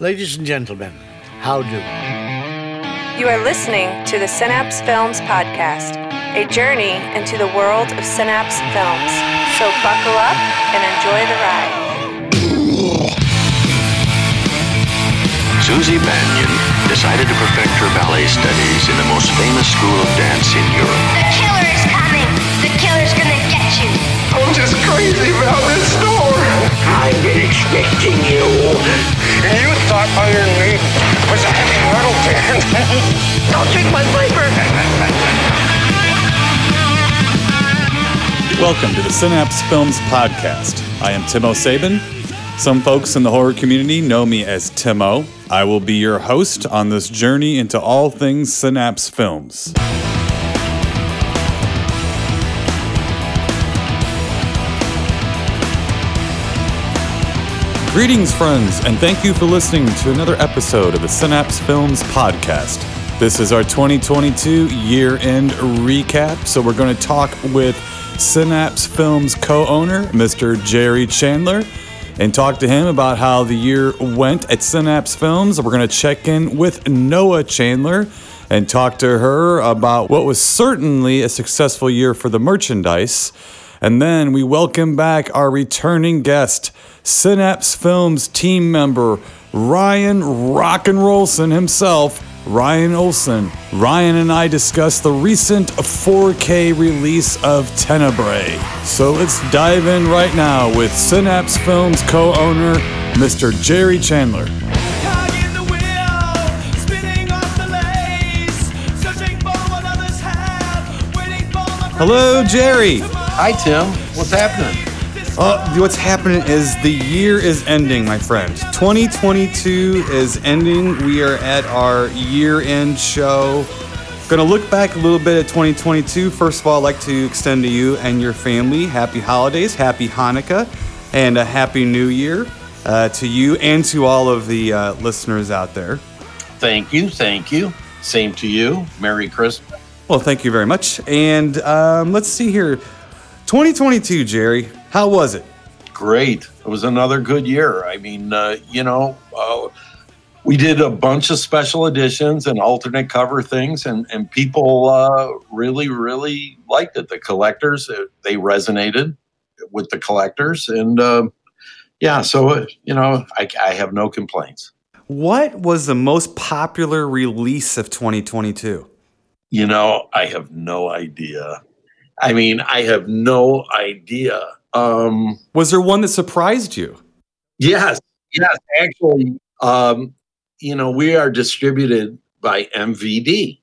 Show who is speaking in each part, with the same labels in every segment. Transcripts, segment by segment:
Speaker 1: Ladies and gentlemen, how do?
Speaker 2: You are listening to the Synapse Films Podcast, a journey into the world of Synapse Films. So buckle up and enjoy the ride.
Speaker 3: Suzy Bannion decided to perfect her ballet studies in the most famous school of dance in Europe.
Speaker 4: I'm just crazy about this store.
Speaker 3: I've been expecting you.
Speaker 4: You thought Iron Maiden was a heavy metal band. Don't drink my flavor.
Speaker 5: Welcome to the Synapse Films Podcast. I am Timo Sabin. Some folks in the horror community know me as Timo. I will be your host on this journey into all things Synapse Films. Greetings, friends, and thank you for listening to another episode of the Synapse Films Podcast. This is our 2022 year end recap, so we're going to talk with Synapse Films co owner, Mr. Jerry Chandler, and talk to him about how the year went at Synapse Films. We're going to check in with Noah Chandler and talk to her about what was certainly a successful year for the merchandise. And then we welcome back our returning guest, Synapse Films team member, Ryan Rock'N'Rolson himself, Ryan Olson. Ryan and I discuss the recent 4K release of Tenebrae. So let's dive in right now with Synapse Films co owner, Mr. Jerry Chandler.
Speaker 6: Caught in the wheel, spinning off the lace, searching for what others have, waiting for my
Speaker 5: Hello, Jerry.
Speaker 7: Hi, Tim. What's happening?
Speaker 5: Uh, what's happening is the year is ending, my friend. 2022 is ending. We are at our year end show. Gonna look back a little bit at 2022. First of all, I'd like to extend to you and your family happy holidays, happy Hanukkah, and a happy new year uh, to you and to all of the uh, listeners out there.
Speaker 7: Thank you. Thank you. Same to you. Merry Christmas.
Speaker 5: Well, thank you very much. And um, let's see here 2022, Jerry, how was it?
Speaker 7: Great. It was another good year. I mean, uh, you know, uh, we did a bunch of special editions and alternate cover things, and, and people uh, really, really liked it. The collectors, uh, they resonated with the collectors. And uh, yeah, so, uh, you know, I, I have no complaints.
Speaker 5: What was the most popular release of 2022?
Speaker 7: You know, I have no idea. I mean, I have no idea. Um,
Speaker 5: Was there one that surprised you?
Speaker 7: yes, yes, actually, um, you know, we are distributed by MVD.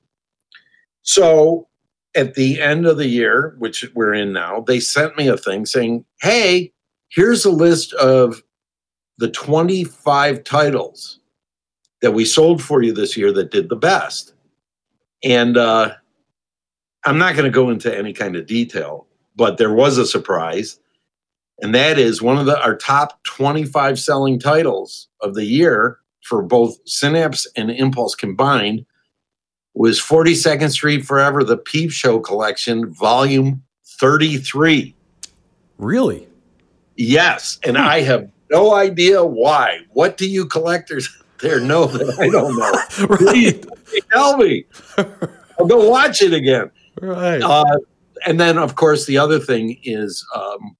Speaker 7: So at the end of the year, which we're in now, they sent me a thing saying, hey, here's a list of the 25 titles that we sold for you this year that did the best. And uh, I'm not going to go into any kind of detail, but there was a surprise. And that is one of the our top 25 selling titles of the year for both Synapse and Impulse combined was 42nd Street Forever, the Peep Show Collection, Volume 33.
Speaker 5: Really?
Speaker 7: Yes, and I have no idea why. What do you collectors there know that I don't know? Please tell me. I'll go watch it again.
Speaker 5: Right.
Speaker 7: Uh, and then, of course, the other thing is, um,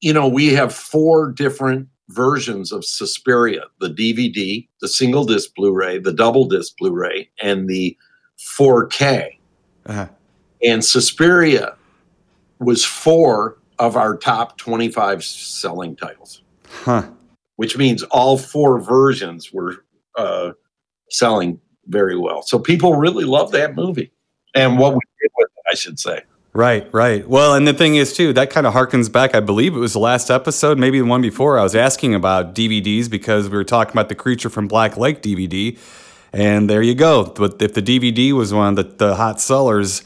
Speaker 7: you know, we have four different versions of Suspiria the DVD, the single disc Blu ray, the double disc Blu ray, and the 4K.
Speaker 5: Uh-huh.
Speaker 7: And Suspiria was four of our top 25 selling titles,
Speaker 5: Huh.
Speaker 7: which means all four versions were uh, selling very well. So people really love that movie and what we did with it, I should say.
Speaker 5: Right, right. Well, and the thing is, too, that kind of harkens back. I believe it was the last episode, maybe the one before. I was asking about DVDs because we were talking about the Creature from Black Lake DVD. And there you go. But if the DVD was one of the, the hot sellers,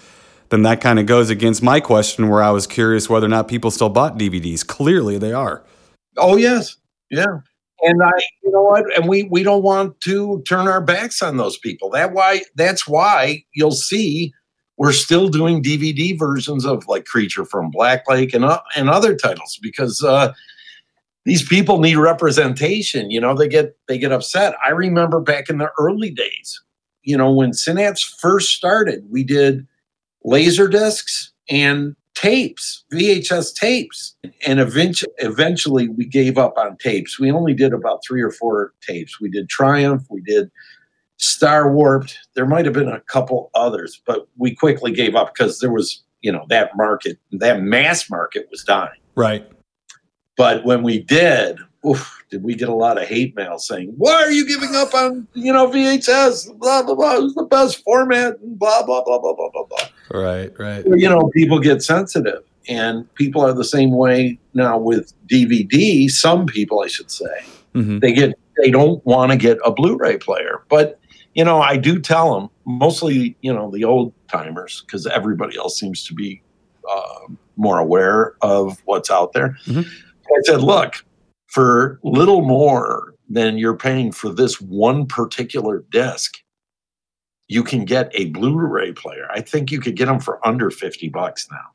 Speaker 5: then that kind of goes against my question where I was curious whether or not people still bought DVDs. Clearly they are.
Speaker 7: Oh yes, yeah. And I, you know what? And we we don't want to turn our backs on those people. That why that's why you'll see we're still doing DVD versions of like Creature from Black Lake and uh, and other titles because uh, these people need representation. You know, they get they get upset. I remember back in the early days, you know, when Synapse first started, we did laser discs and tapes, VHS tapes. And eventually, eventually we gave up on tapes. We only did about three or four tapes. We did Triumph, we did Star Warped. There might have been a couple others, but we quickly gave up because there was, you know, that market, that mass market was dying.
Speaker 5: Right.
Speaker 7: But when we did, oof, did we get a lot of hate mail saying, "Why are you giving up on you know VHS? Blah blah blah. It's the best format." And blah blah blah blah blah blah blah.
Speaker 5: Right. Right.
Speaker 7: You know, people get sensitive, and people are the same way now with DVD. Some people, I should say,
Speaker 5: hmm
Speaker 7: they get they don't want to get a Blu-ray player, but you know, I do tell them mostly, you know, the old timers because everybody else seems to be uh, more aware of what's out there.
Speaker 5: Mhm.
Speaker 7: I said, look, for little more than you're paying for this one particular disc, you can get a Blu-ray player. I think you could get them for under 50 bucks now.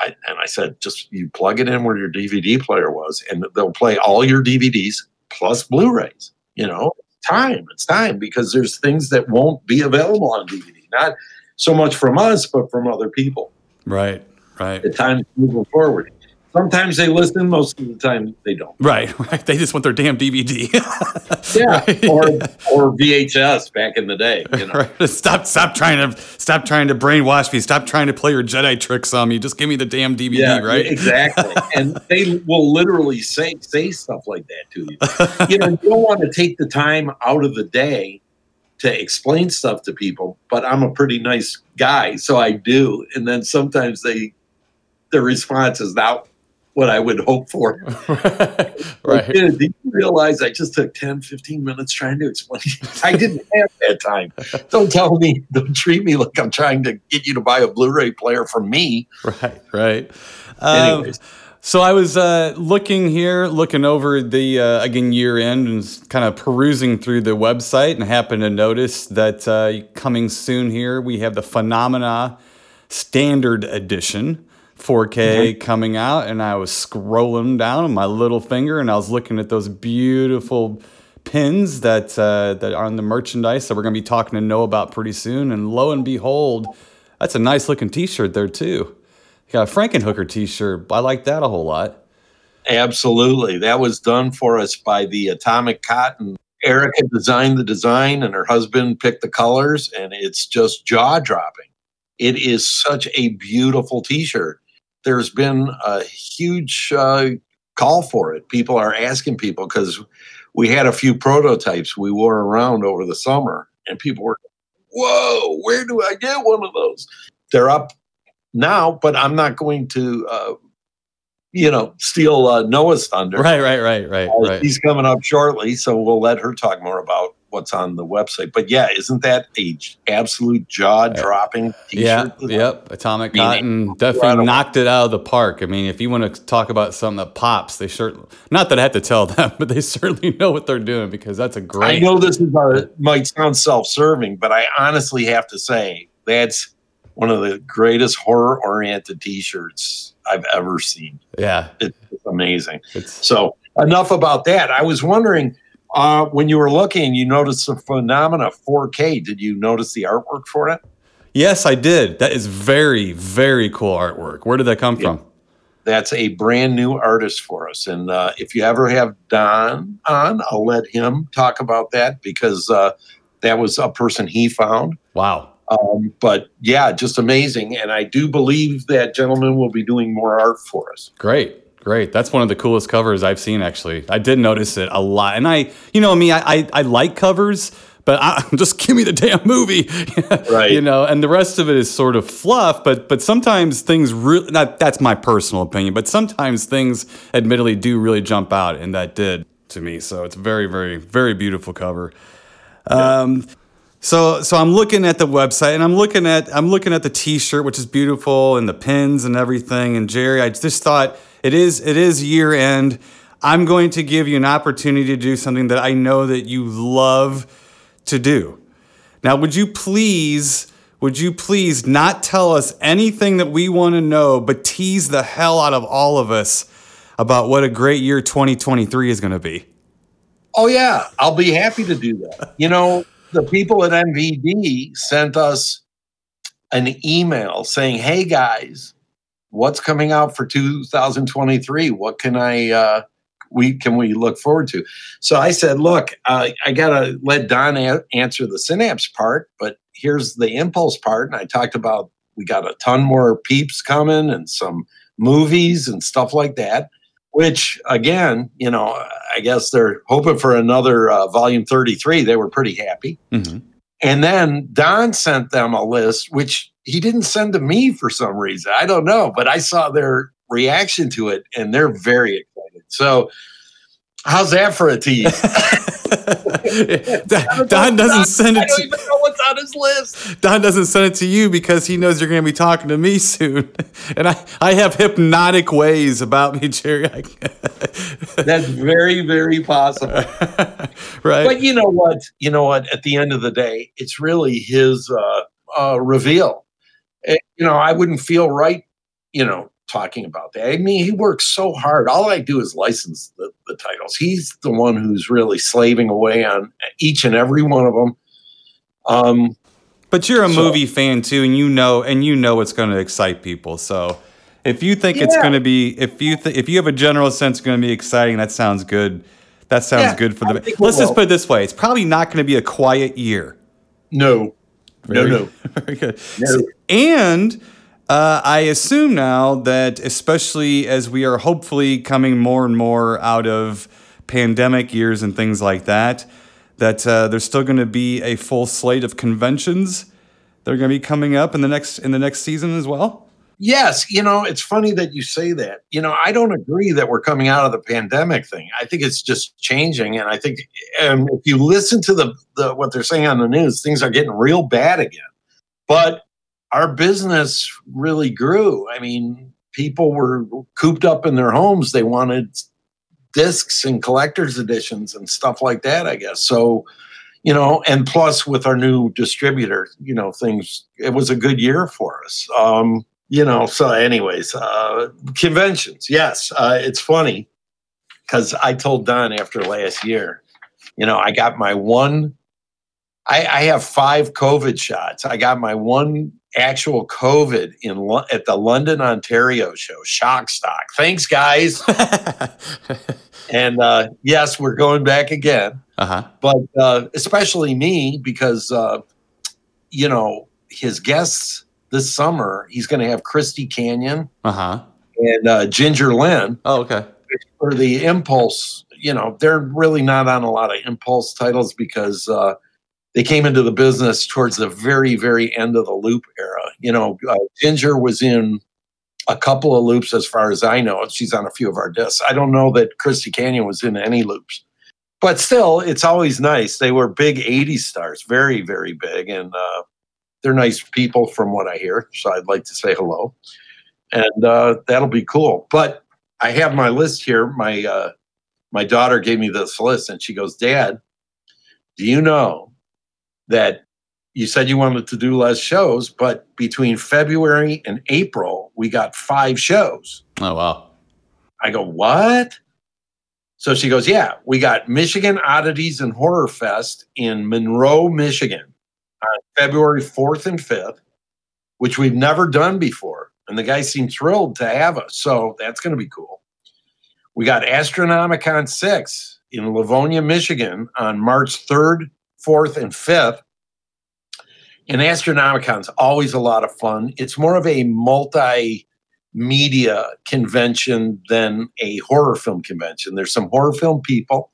Speaker 7: I, and I said, just you plug it in where your DVD player was, and they'll play all your DVDs plus Blu-rays. You know, time. It's time because there's things that won't be available on DVD. Not so much from us, but from other people.
Speaker 5: Right. Right.
Speaker 7: The time time's moving forward. Sometimes they listen, most of the time they don't.
Speaker 5: Right. Right. They just want their damn DVD.
Speaker 7: Yeah,
Speaker 5: Right.
Speaker 7: or or VHS back in the day. You know,
Speaker 5: Right. Stop! Stop trying to stop trying to brainwash me. Stop trying to play your Jedi tricks on me. Just give me the damn DVD,
Speaker 7: yeah,
Speaker 5: right?
Speaker 7: exactly. and they will literally say say stuff like that to you. You know, you don't want to take the time out of the day to explain stuff to people, but I'm a pretty nice guy, so I do. And then sometimes they the response is not what I would hope for.
Speaker 5: right.
Speaker 7: Dude, did you realize I just took 10, 15 minutes trying to explain? I didn't have that time. Don't tell me, don't treat me like I'm trying to get you to buy a Blu ray player from me.
Speaker 5: Right, right. Um,
Speaker 7: Anyways.
Speaker 5: so I was uh, looking here, looking over the uh, again year end, and kind of perusing through the website, and happened to notice that uh, coming soon here we have the Phenomena Standard Edition. 4K coming out, and I was scrolling down on my little finger, and I was looking at those beautiful pins that uh, that are on the merchandise that we're going to be talking to Noah about pretty soon. And lo and behold, that's a nice looking T-shirt there too. You got a Frankenhooker T-shirt. I like that a whole lot.
Speaker 7: Absolutely. That was done for us by the Atomic Cotton. Erica designed the design and her husband picked the colors, and it's just jaw dropping. It is such a beautiful t shirt. There's been a huge uh, call for it. People are asking people because we had a few prototypes we wore around over the summer, and people were, Whoa, where do I get one of those? They're up now, but I'm not going to, uh, you know, steal uh, Noah's thunder.
Speaker 5: Right, right, right, right,
Speaker 7: Uh,
Speaker 5: right.
Speaker 7: He's coming up shortly, so we'll let her talk more about what's on the website. But yeah, isn't that a absolute jaw dropping
Speaker 5: Yeah,
Speaker 7: t-shirt?
Speaker 5: yep. Atomic
Speaker 7: Meaning,
Speaker 5: Cotton definitely
Speaker 7: incredible.
Speaker 5: knocked it out of the park. I mean, if you want to talk about something that pops, they certainly not that I have to tell them, but they certainly know what they're doing because that's a great.
Speaker 7: I know this is a, might sound self-serving, but I honestly have to say that's one of the greatest horror-oriented T-shirts I've ever seen.
Speaker 5: Yeah,
Speaker 7: It's amazing.
Speaker 5: it's
Speaker 7: So enough about that. I was wondering uh, when you were looking, you noticed the phenomena 4K. Did you notice the artwork for it?
Speaker 5: yes, I did. That is very, very cool artwork. Where did that come
Speaker 7: Yeah.
Speaker 5: from?
Speaker 7: that's a brand new artist for us. And uh, if you ever have Don on, I'll let him talk about that because uh, that was a person he found.
Speaker 5: Wow.
Speaker 7: Um, but yeah, just amazing. And I do believe that gentleman will be doing more art for us.
Speaker 5: Great, great. That's one of the coolest covers I've seen. Actually, I did notice it a lot, and I, you know, me, I, I, I like covers, but I, just give me the damn movie,
Speaker 7: Right.
Speaker 5: You know, and the rest of it is sort of fluff. But but sometimes things really. Not, that's my personal opinion, but sometimes things, admittedly, do really jump out, and that did to me. So it's very, very, very beautiful cover. Um, so so I'm looking at the website and I'm looking at I'm looking at the t-shirt which is beautiful and the pins and everything and Jerry I just thought it is it is year end I'm going to give you an opportunity to do something that I know that you love to do. Now would you please would you please not tell us anything that we want to know but tease the hell out of all of us about what a great year 2023 is going to be.
Speaker 7: Oh yeah, I'll be happy to do that. You know, the people at MVD sent us an email saying, "Hey guys, what's coming out for 2023? What can I uh we can we look forward to?" So I said, "Look, uh, I got to let Don a- answer the synapse part, but here's the impulse part." And I talked about we got a ton more peeps coming and some movies and stuff like that which again, you know, I guess they're hoping for another uh, volume 33. They were pretty happy.
Speaker 5: Mm-hmm.
Speaker 7: And then Don sent them a list, which he didn't send to me for some reason. I don't know, but I saw their reaction to it and they're very excited. So, how's that for a tease?
Speaker 5: Don doesn't send
Speaker 7: I
Speaker 5: it
Speaker 7: don't
Speaker 5: to
Speaker 7: even know what's on his list.
Speaker 5: Don doesn't send it to you because he knows you're going to be talking to me soon, and I, I have hypnotic ways about me, Jerry.
Speaker 7: That's very, very possible.
Speaker 5: right?
Speaker 7: But you know what? You know what? At the end of the day, it's really his uh, uh, reveal. Eh, you know, I wouldn't feel right, you know, talking about that. I mean, he works so hard. All I do is license the, the titles. He's the one who's really slaving away on each and every one of them. Um,
Speaker 5: But you're a
Speaker 7: So-
Speaker 5: movie fan too, and you know, and you know it's going to excite people. So if you think it's going to be, if you th- if you have a general sense it's going to be exciting, that sounds good. That sounds
Speaker 7: Yeah,
Speaker 5: good for the. Let's just put it this way: it's probably not going to be a quiet year.
Speaker 7: no,
Speaker 5: Very-
Speaker 7: no, no.
Speaker 5: Very good.
Speaker 7: No.
Speaker 5: And uh, I assume now that, especially as we are hopefully coming more and more out of pandemic years and things like that, that uh, there's still going to be a full slate of conventions that are going to be coming up in the next in the next season as well.
Speaker 7: Yes, you know, it's funny that you say that. You know, I don't agree that we're coming out of the pandemic thing. I think it's just changing, and I think um, if you listen to the, the what they're saying on the news, things are getting real bad again. But our business really grew. I mean, people were cooped up in their homes. They wanted discs and collector's editions and stuff like that. I guess so. You know, and plus with our new distributor, you know, things. It was a good year for us. Um, you know so anyways uh conventions yes uh it's funny because i told don after last year you know i got my one i i have five covid shots i got my one actual covid in at the london ontario show shock stock thanks guys and uh yes we're going back again
Speaker 5: Uh huh.
Speaker 7: but uh, especially me because uh, you know his guests this summer. He's going to have Christy Canyon
Speaker 5: Uh huh.
Speaker 7: and uh, Ginger Lynn
Speaker 5: Oh, okay.
Speaker 7: for the Impulse. You know, they're really not on a lot of Impulse titles because uh, they came into the business towards the very, very end of the Loop era. You know, uh, Ginger was in a couple of loops, as far as I know. She's on a few of our discs. I don't know that Christy Canyon was in any loops but still, it's always nice. They were big 80s stars, very, very big. And uh, they're nice people from what I hear. So I'd like to say hello. And uh, that'll be cool. But I have my list here. My, uh, my daughter gave me this list and she goes, Dad, do you know that you said you wanted to do less shows, but between February and April, we got five shows?
Speaker 5: Oh wow.
Speaker 7: I go, what? So she goes, yeah, we got Michigan Oddities and Horror Fest in Monroe, Michigan on February 4th and 5th, which we've never done before. And the guy seemed thrilled to have us. So that's going to be cool. We got Astronomicon 6 in Livonia, Michigan on March 3rd, 4th, and 5th. And Astronomicon's always a lot of fun. It's more of a multi media convention than a horror film convention. There's some horror film people.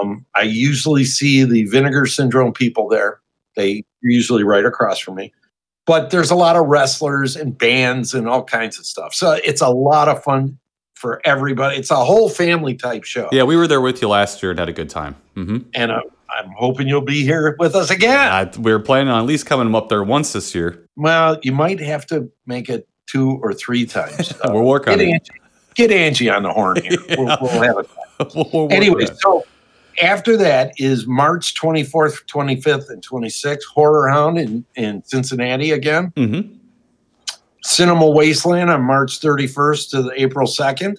Speaker 7: Um, I usually see the Vinegar Syndrome people there. They usually right across from me. But there's a lot of wrestlers and bands and all kinds of stuff. So it's a lot of fun for everybody. It's a whole family type show.
Speaker 5: Yeah, we were there with you last year and had a good time. hmm
Speaker 7: And I'm, I'm hoping you'll be here with us again.
Speaker 5: I, we are planning on at least coming up there once this year.
Speaker 7: Well, you might have to make it two or three times. Uh,
Speaker 5: We'll work on
Speaker 7: get
Speaker 5: it.
Speaker 7: Angie, get Angie on the horn here. We'll, we'll have it.
Speaker 5: We'll
Speaker 7: Anyway, so after that is March 24th, 25th, and 26th, Horror Hound in, in Cincinnati again.
Speaker 5: Mhm.
Speaker 7: Cinema Wasteland on March 31st to the April 2nd.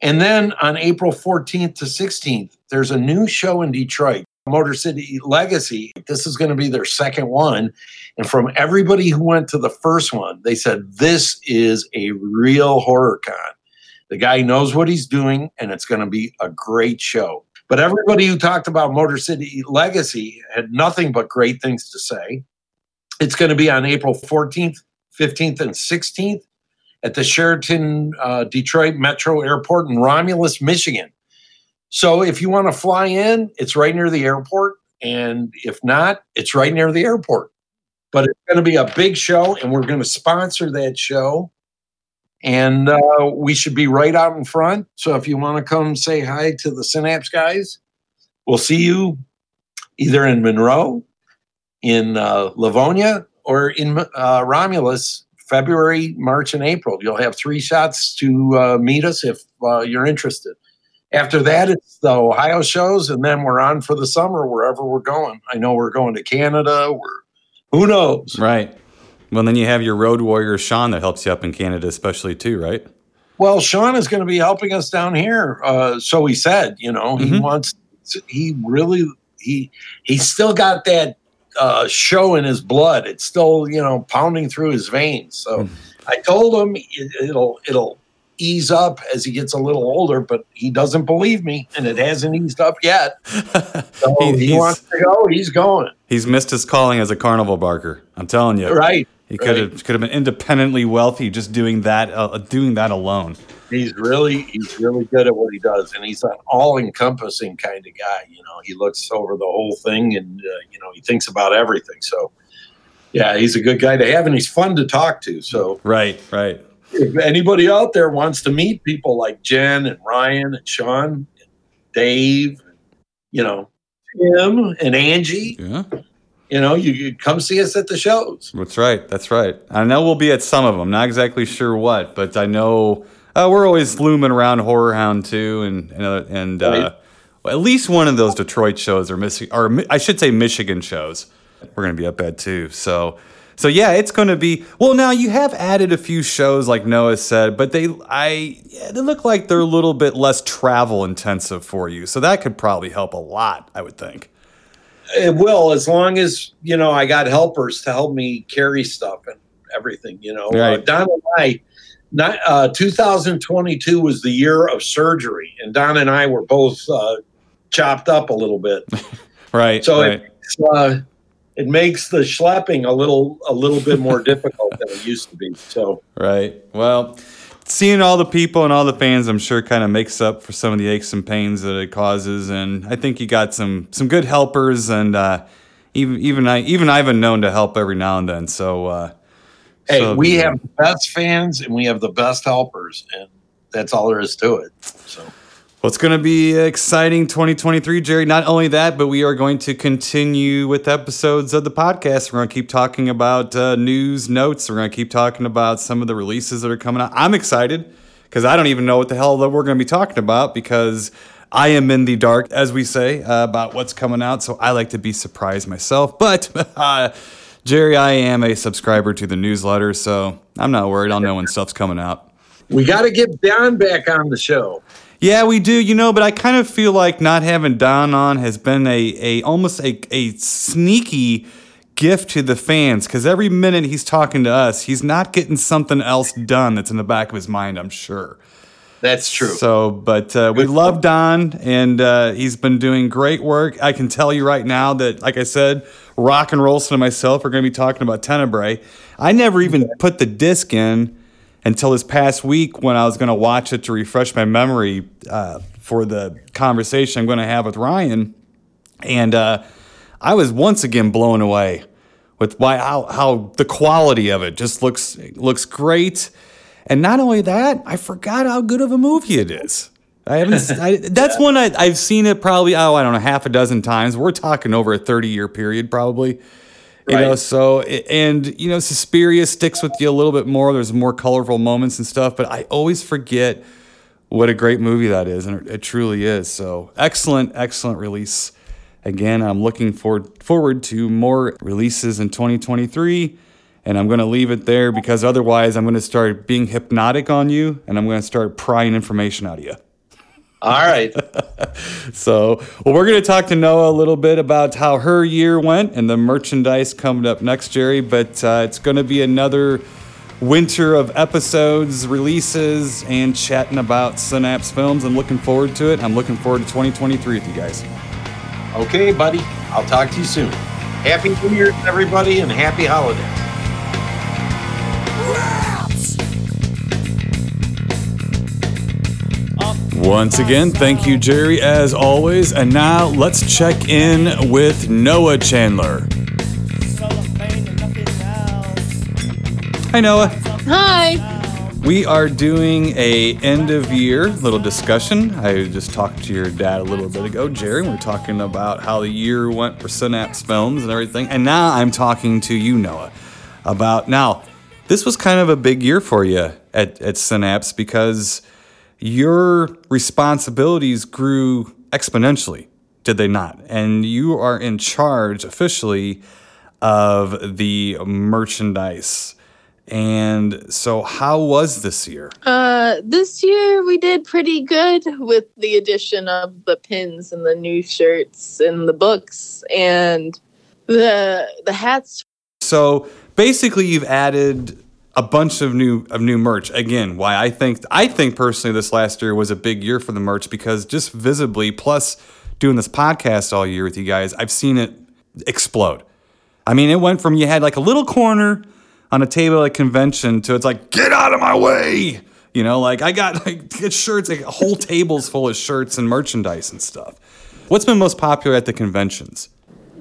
Speaker 7: And then on April 14th to 16th, there's a new show in Detroit, Motor City Legacy. This is going to be their second one. And from everybody who went to the first one, they said, This is a real horror con. The guy knows what he's doing, and it's going to be a great show. But everybody who talked about Motor City Legacy had nothing but great things to say. It's going to be on April 14th, 15th, and 16th at the Sheraton uh, Detroit Metro Airport in Romulus, Michigan. So if you want to fly in, it's right near the airport. And if not, it's right near the airport. But it's going to be a big show, and we're going to sponsor that show. And uh, we should be right out in front. So if you want to come say hi to the Synapse guys, we'll see you either in Monroe, in uh, Livonia, or in uh, Romulus, February, March, and April. You'll have three shots to uh, meet us if uh, you're interested. After that, it's the Ohio shows, and then we're on for the summer wherever we're going. I know we're going to Canada. We're who knows?
Speaker 5: Right. Well, then you have your road warrior Sean that helps you up in Canada, especially too, right?
Speaker 7: Well, Sean is going to be helping us down here. Uh, so he said, you know, he
Speaker 5: Mhm.
Speaker 7: wants. He really he he's still got that uh, show in his blood. It's still you know pounding through his veins. So I told him it, it'll it'll ease up as he gets a little older, but he doesn't believe me, and it hasn't eased up yet. So
Speaker 5: He-
Speaker 7: he, wants to go. He's going.
Speaker 5: He's missed his calling as a carnival barker. I'm telling you,
Speaker 7: Right.
Speaker 5: He could have could have been independently wealthy just doing that uh, doing that alone.
Speaker 7: he's really he's really good at what he does and he's an all-encompassing kind of guy you know he looks over the whole thing and uh, you know he thinks about everything so yeah he's a good guy to have and he's fun to talk to so
Speaker 5: Right, right.
Speaker 7: If anybody out there wants to meet people like jen and ryan and sean and dave you know tim and angie
Speaker 5: Yeah.
Speaker 7: you know you, you come see us at the shows
Speaker 5: That's right. That's right. I know we'll be at some of them. Not exactly sure what, but I know uh, we're always looming around Horror Hound too, and and, uh, and uh, at least one of those Detroit shows or Michi- or I should say Michigan shows. We're gonna be up at too. So so yeah, it's gonna be. Well, now you have added a few shows like Noah said, but they I yeah, they look like they're a little bit less travel intensive for you. So that could probably help a lot. I would think.
Speaker 7: It will, as long as you know I got helpers to help me carry stuff and everything. You know, uh,
Speaker 5: Right.
Speaker 7: Don and I, not, uh, 2022 was the year of surgery, and Don and I were both uh, chopped up a little bit.
Speaker 5: Right.
Speaker 7: So
Speaker 5: right.
Speaker 7: it, uh, it makes the schlepping a little a little bit more difficult than it used to be. So
Speaker 5: Right. Well, seeing all the people and all the fans, I'm sure, kind of makes up for some of the aches and pains that it causes. And I think you got some some good helpers, and uh, even even I even I've been known to help every now and then. So, uh,
Speaker 7: hey,
Speaker 5: so-
Speaker 7: we have the best fans and we have the best helpers, and that's all there is to it. So.
Speaker 5: Well, it's going to be exciting 2023, Jerry. Not only that, but we are going to continue with episodes of the podcast. We're going to keep talking about uh, news, notes. We're going to keep talking about some of the releases that are coming out. I'm excited because I don't even know what the hell that we're going to be talking about because I am in the dark, as we say, uh, about what's coming out. So I like to be surprised myself. But uh, Jerry, I am a subscriber to the newsletter, so I'm not worried. I'll know when stuff's coming out.
Speaker 7: We got to get Don back on the show.
Speaker 5: Yeah, we do, you know, but I kind of feel like not having Don on has been a, a almost a, a sneaky gift to the fans because every minute he's talking to us, he's not getting something else done that's in the back of his mind, I'm sure.
Speaker 7: That's true.
Speaker 5: So, but uh, we love Don, and uh, he's been doing great work. I can tell you right now that, like I said, Rock'N'Rolson and myself are going to be talking about Tenebrae. I never even put the disc in until this past week when I was going to watch it to refresh my memory uh, for the conversation I'm going to have with Ryan. And uh, I was once again blown away with why how, how the quality of it just looks looks great. And not only that, I forgot how good of a movie it is. I haven't. I, that's one I, I've seen it probably. Oh, I don't know, half a dozen times. We're talking over a thirty-year period, probably. You know, so and you know, Suspiria sticks with you a little bit more. There's more colorful moments and stuff, but I always forget what a great movie that is, and it, it truly is. So excellent, excellent release. Again, I'm looking forward forward to more releases in 2023, and I'm going to leave it there because otherwise, I'm going to start being hypnotic on you, and I'm going to start prying information out of you.
Speaker 7: All right.
Speaker 5: So, well, we're going to talk to Noah a little bit about how her year went and the merchandise coming up next, Jerry. But uh, it's going to be another winter of episodes, releases, and chatting about Synapse films. I'm looking forward to it. I'm looking forward to 2023 with you guys.
Speaker 7: Okay, buddy. I'll talk to you soon. Happy New Year, everybody, and happy holidays.
Speaker 5: Once again, thank you, Jerry, as always. And now let's check in with Noah Chandler. Hi, Noah.
Speaker 8: Hi.
Speaker 5: We are doing a end of year little discussion. I just talked to your dad a little bit ago, Jerry. We're talking about how the year went for Synapse Films and everything. And now I'm talking to you, Noah, about now. This was kind of a big year for you at, at Synapse because your responsibilities grew exponentially, did they not? And you are in charge officially of the merchandise. And so, how was this year?
Speaker 8: Uh, this year we did pretty good with the addition of the pins and the new shirts and the books and the the hats.
Speaker 5: So basically, you've added a bunch of new of new merch. Again, why I think I think personally this last year was a big year for the merch because just visibly, plus doing this podcast all year with you guys, I've seen it explode. I mean, it went from you had like a little corner on a table at a convention to it's like get out of my way. You know, like I got like shirts, like whole tables full of shirts and merchandise and stuff. What's been most popular at the conventions?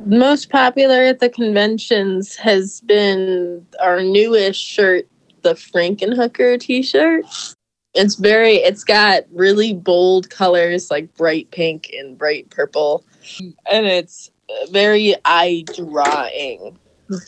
Speaker 8: Most popular at the conventions has been our newest shirt, the Frankenhooker T-shirt. It's very. It's got really bold colors like bright pink and bright purple, and it's very eye drawing.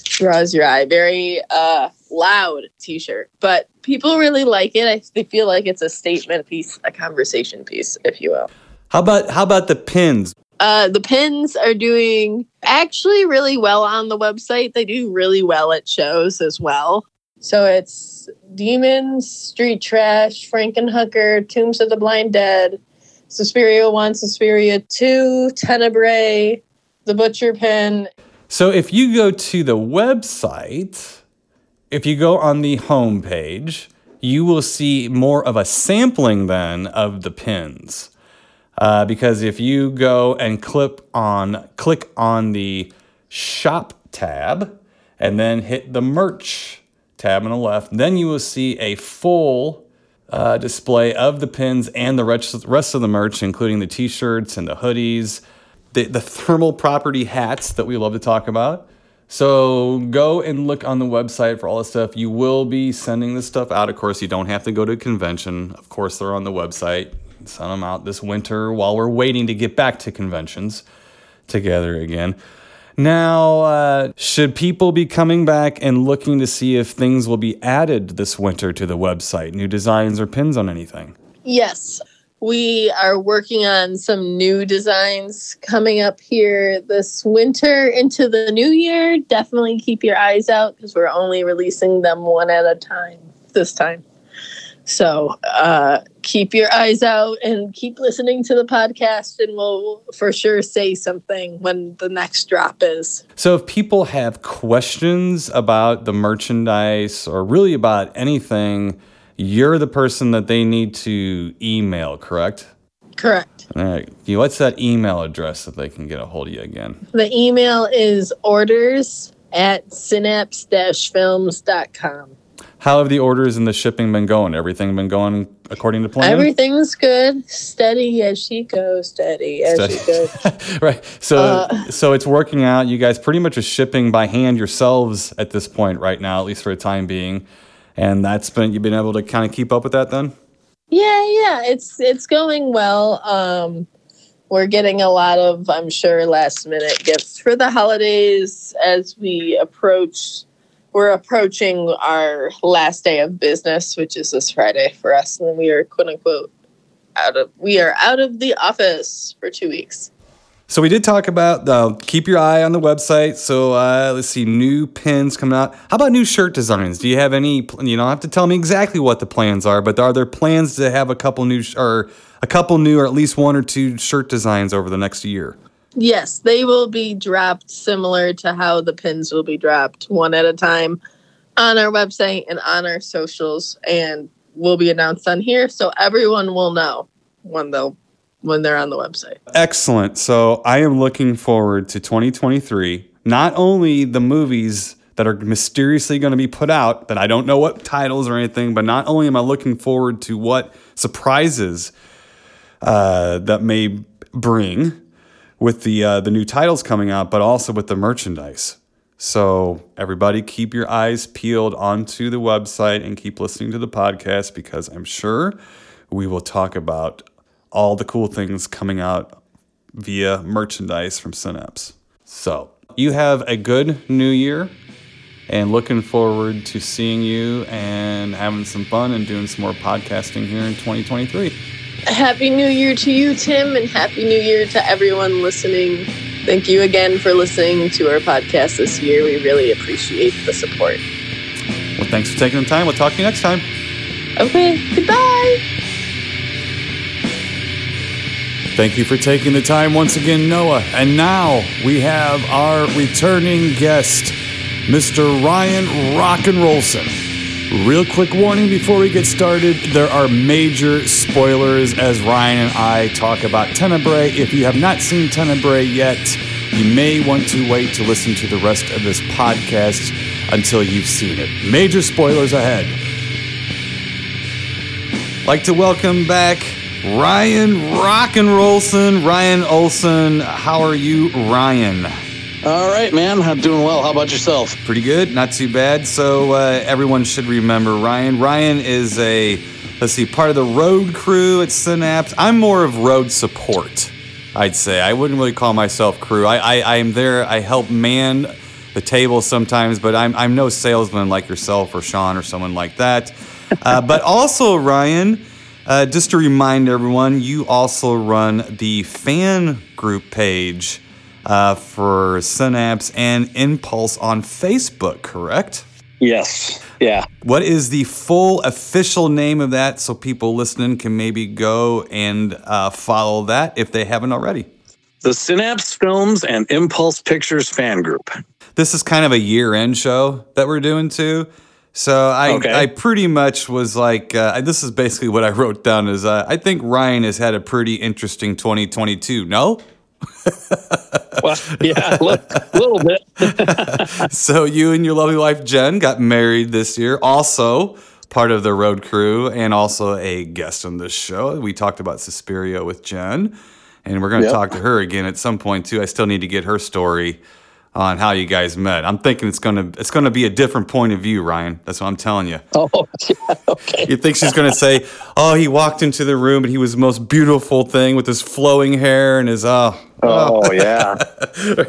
Speaker 8: Draws your eye. Very uh, loud T-shirt, but people really like it. I, they feel like it's a statement piece, a conversation piece, if you will.
Speaker 5: How about how about the pins?
Speaker 8: Uh, the pins are doing actually really well on the website. They do really well at shows as well. So it's Demons, Street Trash, Frankenhooker, Tombs of the Blind Dead, Suspiria 1, Suspiria 2, Tenebrae, The Butcher Pin.
Speaker 5: So if you go to the website, if you go on the home page, you will see more of a sampling then of the pins. Uh, because if you go and click on click on the shop tab and then hit the merch tab on the left, then you will see a full uh, display of the pins and the rest, rest of the merch, including the t-shirts and the hoodies, the, the thermal property hats that we love to talk about. So go and look on the website for all the stuff. You will be sending this stuff out. Of course, you don't have to go to a convention. Of course, they're on the website. Send them out this winter while we're waiting to get back to conventions together again. Now, uh, should people be coming back and looking to see if things will be added this winter to the website? New designs or pins on anything?
Speaker 8: Yes, we are working on some new designs coming up here this winter into the new year. Definitely keep your eyes out because we're only releasing them one at a time this time. So uh, keep your eyes out and keep listening to the podcast, and we'll for sure say something when the next drop is.
Speaker 5: So, if people have questions about the merchandise or really about anything, you're the person that they need to email, correct?
Speaker 8: Correct.
Speaker 5: All right. What's that email address that they can get a hold of you again?
Speaker 8: The email is orders at synapse-films.com.
Speaker 5: How have the orders and the shipping been going? Everything been going according to plan?
Speaker 8: Everything's good. Steady as she goes, steady as she goes.
Speaker 5: right. So
Speaker 8: Uh,
Speaker 5: so it's working out. You guys pretty much are shipping by hand yourselves at this point right now, at least for the time being. And that's been you've been able to kind of keep up with that then?
Speaker 8: Yeah, yeah, it's it's going well. Um, we're getting a lot of, I'm sure, last minute gifts for the holidays as we approach. We're approaching our last day of business, which is this Friday for us, and we are quote unquote out of we are out of the office for two weeks.
Speaker 5: So we did talk about uh, keep your eye on the website. So uh, let's see, new pins coming out. How about new shirt designs? Do you have any? You don't have to tell me exactly what the plans are, but are there plans to have a couple new sh- or a couple new or at least one or two shirt designs over the next year?
Speaker 8: Yes, they will be dropped similar to how the pins will be dropped one at a time on our website and on our socials and will be announced on here so everyone will know when they'll when they're on the website.
Speaker 5: Excellent. So I am looking forward to 2023. Not only the movies that are mysteriously going to be put out, that I don't know what titles or anything, but not only am I looking forward to what surprises uh, that may bring with the uh, the new titles coming out, but also with the merchandise. So everybody, keep your eyes peeled onto the website and keep listening to the podcast because I'm sure we will talk about all the cool things coming out via merchandise from Synapse. So you have a good new year and looking forward to seeing you and having some fun and doing some more podcasting here in 2023.
Speaker 8: Happy New Year to you, Tim, and Happy New Year to everyone listening. Thank you again for listening to our podcast this year. We really appreciate the support.
Speaker 5: Well, thanks for taking the time. We'll talk to you next time.
Speaker 8: Okay, goodbye.
Speaker 5: Thank you for taking the time once again, Noah. And now we have our returning guest, Mr. Ryan Rock'N'Rolson. Real quick warning before we get started there are major spoilers as Ryan and I talk about Tenebrae. If you have not seen Tenebrae yet, you may want to wait to listen to the rest of this podcast until you've seen it. Major spoilers ahead. Like to welcome back Ryan Rock'N'Rolson. Ryan Olson. How are you, Ryan?
Speaker 9: All right, man. I'm doing well. How about yourself?
Speaker 5: Pretty good, not too bad. So uh, everyone should remember Ryan. Ryan is a let's see, part of the road crew at Synapse. I'm more of road support, I'd say. I wouldn't really call myself crew. I I, I am there. I help man the table sometimes, but I'm I'm no salesman like yourself or Sean or someone like that. Uh, but also, Ryan. Uh, just to remind everyone, you also run the fan group page uh, for Synapse and Impulse on Facebook, correct?
Speaker 9: Yes. Yeah.
Speaker 5: What is the full official name of that so people listening can maybe go and uh, follow that if they haven't already?
Speaker 9: The Synapse Films and Impulse Pictures fan group.
Speaker 5: This is kind of a year end show that we're doing too. So I,
Speaker 9: Okay.
Speaker 5: I pretty much was like, uh, this is basically what I wrote down is uh, I think Ryan has had a pretty interesting 2022. No?
Speaker 9: Well, yeah, a li- little bit.
Speaker 5: so you and your lovely wife Jen got married this year. Also part of the road crew and also a guest on this show. We talked about Suspiria with Jen, and we're going to
Speaker 9: Yep.
Speaker 5: talk to her again at some point too. I still need to get her story on how you guys met. I'm thinking it's gonna it's gonna be a different point of view, Ryan. That's what I'm telling you.
Speaker 9: Oh, yeah. Okay.
Speaker 5: You think she's gonna say, "Oh, he walked into the room and he was the most beautiful thing with his flowing hair and his oh,
Speaker 9: Oh, yeah.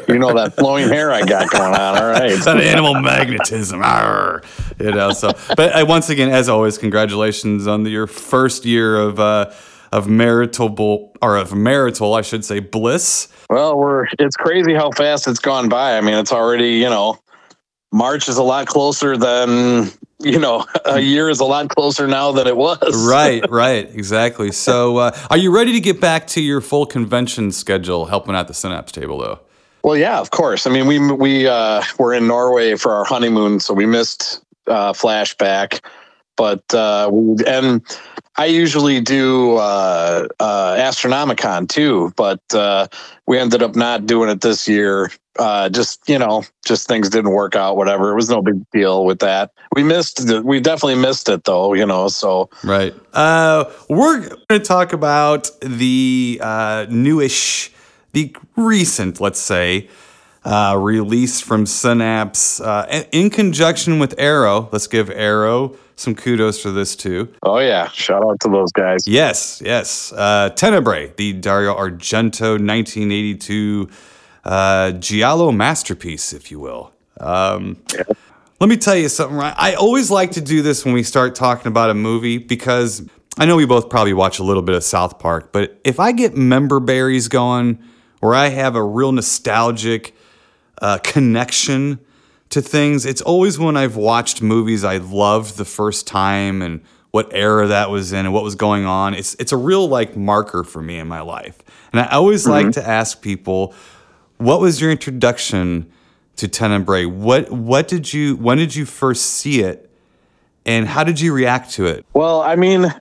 Speaker 9: You know that flowing hair I got going on. All right.
Speaker 5: that animal magnetism. Arr. You know, so but uh, once again, as always, congratulations on the, your first year of uh, of marital or of marital, I should say, bliss.
Speaker 9: Well, we're it's crazy how fast it's gone by. I mean, it's already, you know, March is a lot closer than, you know, a year is a lot closer now than it was.
Speaker 5: Right, right, exactly. So, uh, are you ready to get back to your full convention schedule, helping out the Synapse table, though?
Speaker 9: Well, yeah, of course. I mean, we we uh, were in Norway for our honeymoon, so we missed uh, Flashback, but uh, and I usually do uh, uh, Astronomicon too, but uh, we ended up not doing it this year. Uh, just you know, just things didn't work out. Whatever, it was no big deal with that. We missed. The, we definitely missed it though. You know, so
Speaker 5: Right. Uh, we're going to talk about the uh, newish, the recent, let's say, uh, release from Synapse uh, in- conjunction with Arrow. Let's give Arrow some kudos for this too.
Speaker 9: oh yeah, shout out to those guys.
Speaker 5: Yes, yes. Uh, Tenebrae, the Dario Argento 1982 uh, Giallo masterpiece, if you will. Um, Let me tell you something, Ryan. I always like to do this when we start talking about a movie because I know we both probably watch a little bit of South Park, but if I get member berries going, where I have a real nostalgic uh, connection to things. It's always when I've watched movies I loved the first time and what era that was in and what was going on. It's it's a real like marker for me in my life. And I always
Speaker 9: Mm-hmm.
Speaker 5: like to ask people, what was your introduction to Tenebrae? What what did you when did you first see it? And how did you react to it?
Speaker 9: Well, I mean,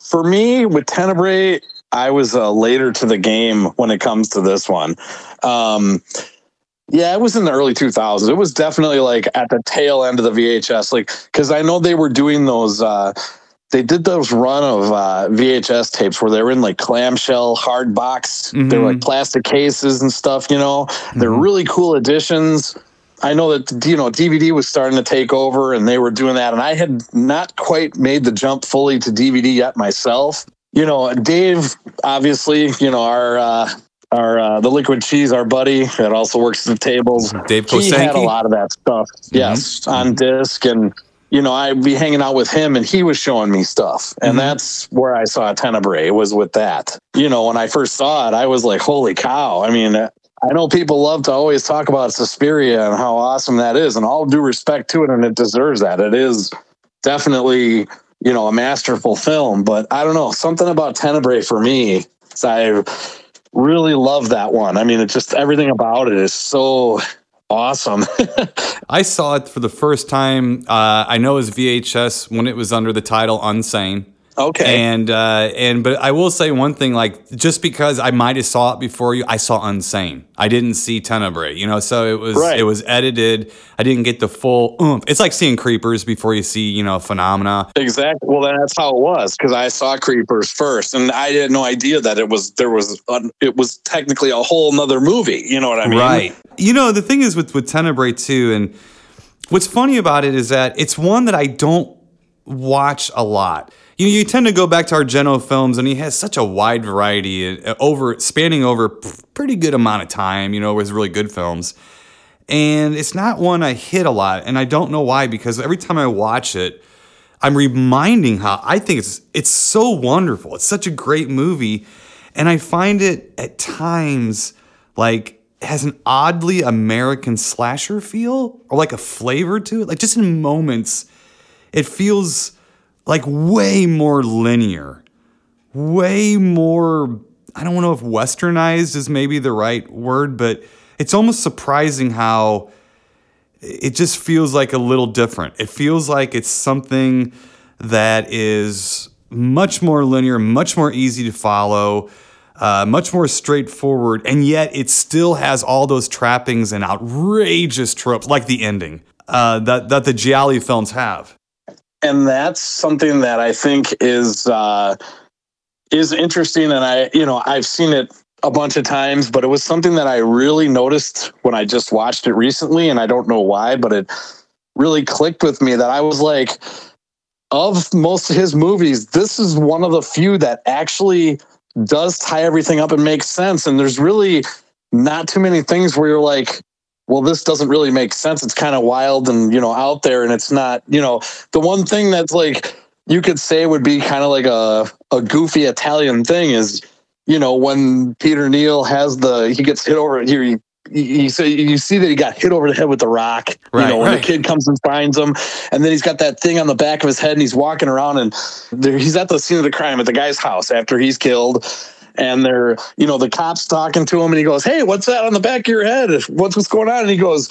Speaker 9: for me with Tenebrae, I was uh, later to the game when it comes to this one. Um, yeah, it was in the early 2000s. It was definitely like at the tail end of the VHS, like because I know they were doing those. Uh, they did those run of uh, VHS tapes where they were in like clamshell hard box. They were like plastic cases and stuff. You know, they're really cool editions. I know that you know DVD was starting to take over, and they were doing that, and I had not quite made the jump fully to DVD yet myself. You know, Dave, obviously, you know our uh, our uh, the liquid cheese, our buddy that also works at the tables.
Speaker 5: Dave
Speaker 9: he had a lot of that stuff. Yes, on disc, and you know I'd be hanging out with him, and he was showing me stuff, and that's where I saw Tenebrae was with that. You know, when I first saw it, I was like, "Holy cow!" I mean. uh, I know people love to always talk about Suspiria and how awesome that is, and all due respect to it, and it deserves that. It is definitely, you know, a masterful film. But I don't know, something about Tenebrae for me, so I really love that one. I mean, it's just everything about it is so awesome.
Speaker 5: I saw it for the first time. Uh, I know it was VHS when it was under the title Unsane.
Speaker 9: Okay.
Speaker 5: And uh, and but I will say one thing, like just because I might have saw it before you, I saw Unsane. I didn't see Tenebrae, you know. So it was
Speaker 9: Right.
Speaker 5: it was edited. I didn't get the full oomph. It's like seeing Creepers before you see you know Phenomena.
Speaker 9: Exactly. Well, then that's how it was because I saw Creepers first, and I had no idea that it was there was it was technically a whole nother movie. You know what I mean?
Speaker 5: Right. You know, the thing is with with Tenebrae too, and what's funny about it is that it's one that I don't watch a lot. You you tend to go back to Argento films, and he has such a wide variety uh, over spanning over pretty good amount of time. You know, with really good films, and it's not one I hit a lot, and I don't know why because every time I watch it. I'm reminding how I think it's it's so wonderful. It's such a great movie, and I find it at times like has an oddly American slasher feel or like a flavor to it. Like just in moments, it feels like way more linear, way more. I don't know if westernized is maybe the right word, but it's almost surprising how it just feels like a little different. It feels like it's something that is much more linear, much more easy to follow, uh, much more straightforward, and yet it still has all those trappings and outrageous tropes, like the ending uh, that that the Gialli films have.
Speaker 9: And that's something that I think is uh, is interesting. And I, you know, I've seen it a bunch of times, but it was something that I really noticed when I just watched it recently, and I don't know why, but it really clicked with me that I was like, of most of his movies, this is one of the few that actually does tie everything up and makes sense. And there's really not too many things where you're like, well, this doesn't really make sense. It's kind of wild and, you know, out there. And it's not, you know, the one thing that's like, you could say would be kind of like a, a goofy Italian thing is, you know, when Peter Neal has the, he gets hit over here, you, you, say, you see that he got hit over the head with the rock, you know, when
Speaker 5: right.
Speaker 9: the kid comes and finds him. And then he's got that thing on the back of his head and he's walking around and there, he's at the scene of the crime at the guy's house after he's killed. And they're, you know, the cops talking to him and he goes, Hey, what's that on the back of your head? What's what's going on? And he goes,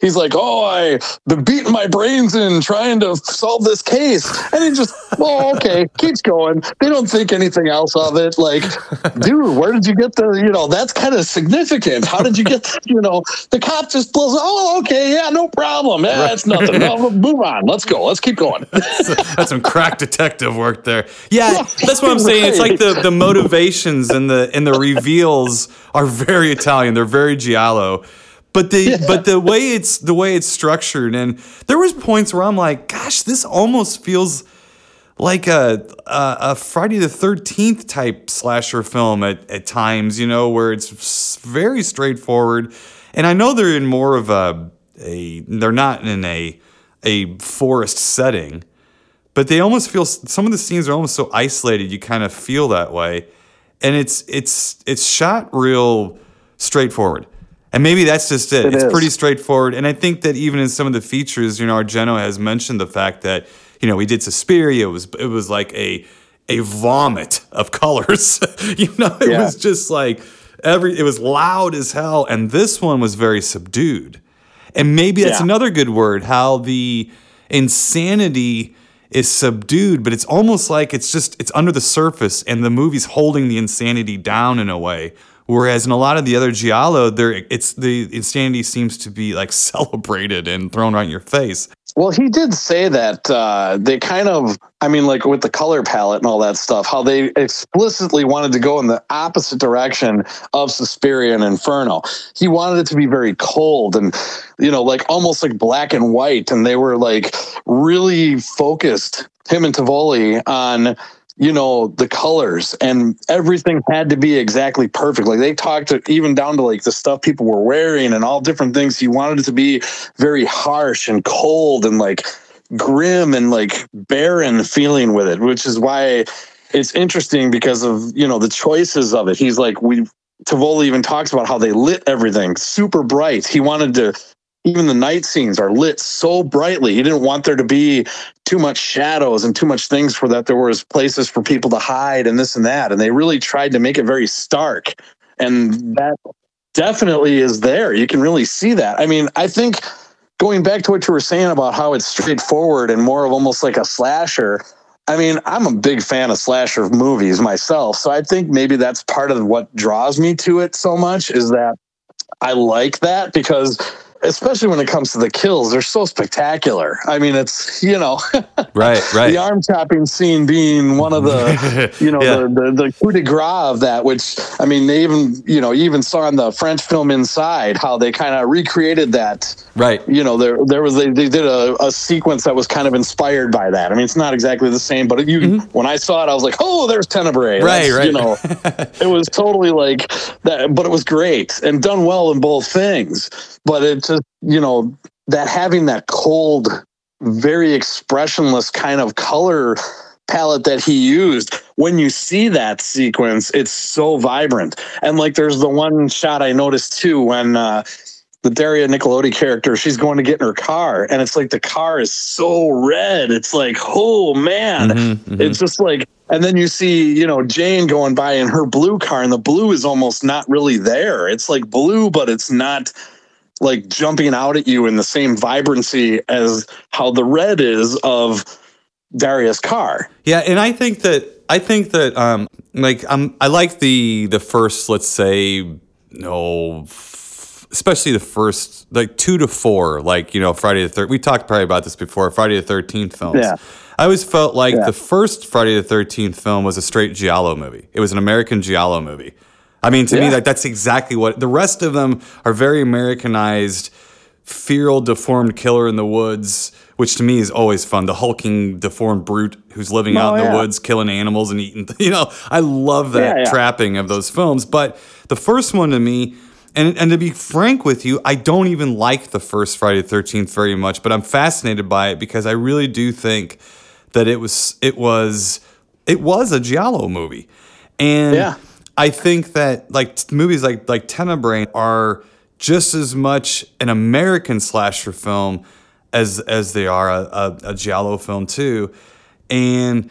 Speaker 9: He's like, Oh, I been beating my brains in trying to solve this case. And he just, oh, okay, keeps going. They don't think anything else of it. Like, dude, where did you get the, you know, that's kind of significant. How did you get, the, you know, the cop just blows, oh, okay, yeah, no problem. Yeah, it's nothing. No, move on. Let's go. Let's keep going.
Speaker 5: That's some crack detective work there. Yeah, that's what I'm saying. It's like the the motivations and the and the reveals are very Italian. They're very giallo. But the but the way it's the way it's structured and there was points where I'm like, gosh, this almost feels like a a, a Friday the Thirteenth type slasher film at, at times, you know, where it's very straightforward. And I know they're in more of a a they're not in a a forest setting, but they almost feel some of the scenes are almost so isolated. You kind of feel that way, and it's it's it's shot real straightforward. And maybe that's just it.
Speaker 9: It
Speaker 5: it's
Speaker 9: is.
Speaker 5: pretty straightforward. And I think that even in some of the features, you know, Argento has mentioned the fact that, you know, we did Suspiria. It was it was like a a vomit of colors. you know, it
Speaker 9: Yeah.
Speaker 5: was just like every it was loud as hell. And this one was very subdued. And maybe that's
Speaker 9: Yeah.
Speaker 5: another good word, how the insanity is subdued, but it's almost like it's just it's under the surface and the movie's holding the insanity down in a way. Whereas in a lot of the other Giallo, there it's the insanity seems to be like celebrated and thrown right in your face.
Speaker 9: Well, he did say that uh, they kind of, I mean, like with the color palette and all that stuff, how they explicitly wanted to go in the opposite direction of Suspiria and Inferno. He wanted it to be very cold and, you know, like almost like black and white. And they were like really focused, him and Tovoli, on you know the colors and everything had to be exactly perfect. Like they talked to, even down to like the stuff people were wearing and all different things. He wanted it to be very harsh and cold and like grim and like barren feeling with it which is why it's interesting because of you know the choices of it. He's like we Tovoli even talks about how they lit everything super bright. He wanted to even the night scenes are lit so brightly. He didn't want there to be too much shadows and too much things for that. There was places for people to hide and this and that. And they really tried to make it very stark. And that definitely is there. You can really see that. I mean i think going back to what you were saying about how it's straightforward and more of almost like a slasher i mean i'm a big fan of slasher movies myself. So i think maybe that's part of what draws me to it so much is that i like that because especially when it comes to the kills they're so spectacular i mean it's you know
Speaker 5: Right, right.
Speaker 9: the arm chopping scene being one of the you know
Speaker 5: Yeah.
Speaker 9: the, the the coup de grace of that which i mean they even you know you even saw in the french film inside how they kind of recreated that
Speaker 5: right.
Speaker 9: you know there there was they, they did a, a sequence that was kind of inspired by that i mean it's not exactly the same but you when i saw it i was like oh there's tenebrae
Speaker 5: Mm-hmm. Right,
Speaker 9: That's,
Speaker 5: right.
Speaker 9: you know it was totally like that but it was great and done well in both things but it just you know that having that cold very expressionless kind of color palette that he used when you see that sequence it's so vibrant and like there's the one shot i noticed too when uh the Daria Nicolodi character, she's going to get in her car, and it's like the car is so red. It's like, oh man,
Speaker 5: Mhm, mhm.
Speaker 9: it's just like, and then you see, you know, Jane going by in her blue car, and the blue is almost not really there. It's like blue, but it's not like jumping out at you in the same vibrancy as how the red is of Daria's car.
Speaker 5: Yeah, and I think that I think that um like um I like the the first let's say no f- especially the first like 2 to 4 like you know Friday the 3rd we talked probably about this before Friday the 13th films.
Speaker 9: Yeah.
Speaker 5: I always felt like
Speaker 9: Yeah.
Speaker 5: the first Friday the 13th film was a straight giallo movie. It was an American giallo movie. I mean to me like that's exactly what the rest of them are very Americanized feral deformed killer in the woods which to me is always fun. The hulking deformed brute who's living out
Speaker 9: Oh,
Speaker 5: in the woods killing animals and eating you know i love that
Speaker 9: Yeah, yeah.
Speaker 5: trapping of those films. But the first one to me and, and to be frank with you i don't even like the first friday the 13th very much but i'm fascinated by it because i really do think that it was it was it was a giallo movie. And
Speaker 9: Yeah.
Speaker 5: I think that like t- movies like like Tenebrae are just as much an American slasher film as as they are a, a, a giallo film too. And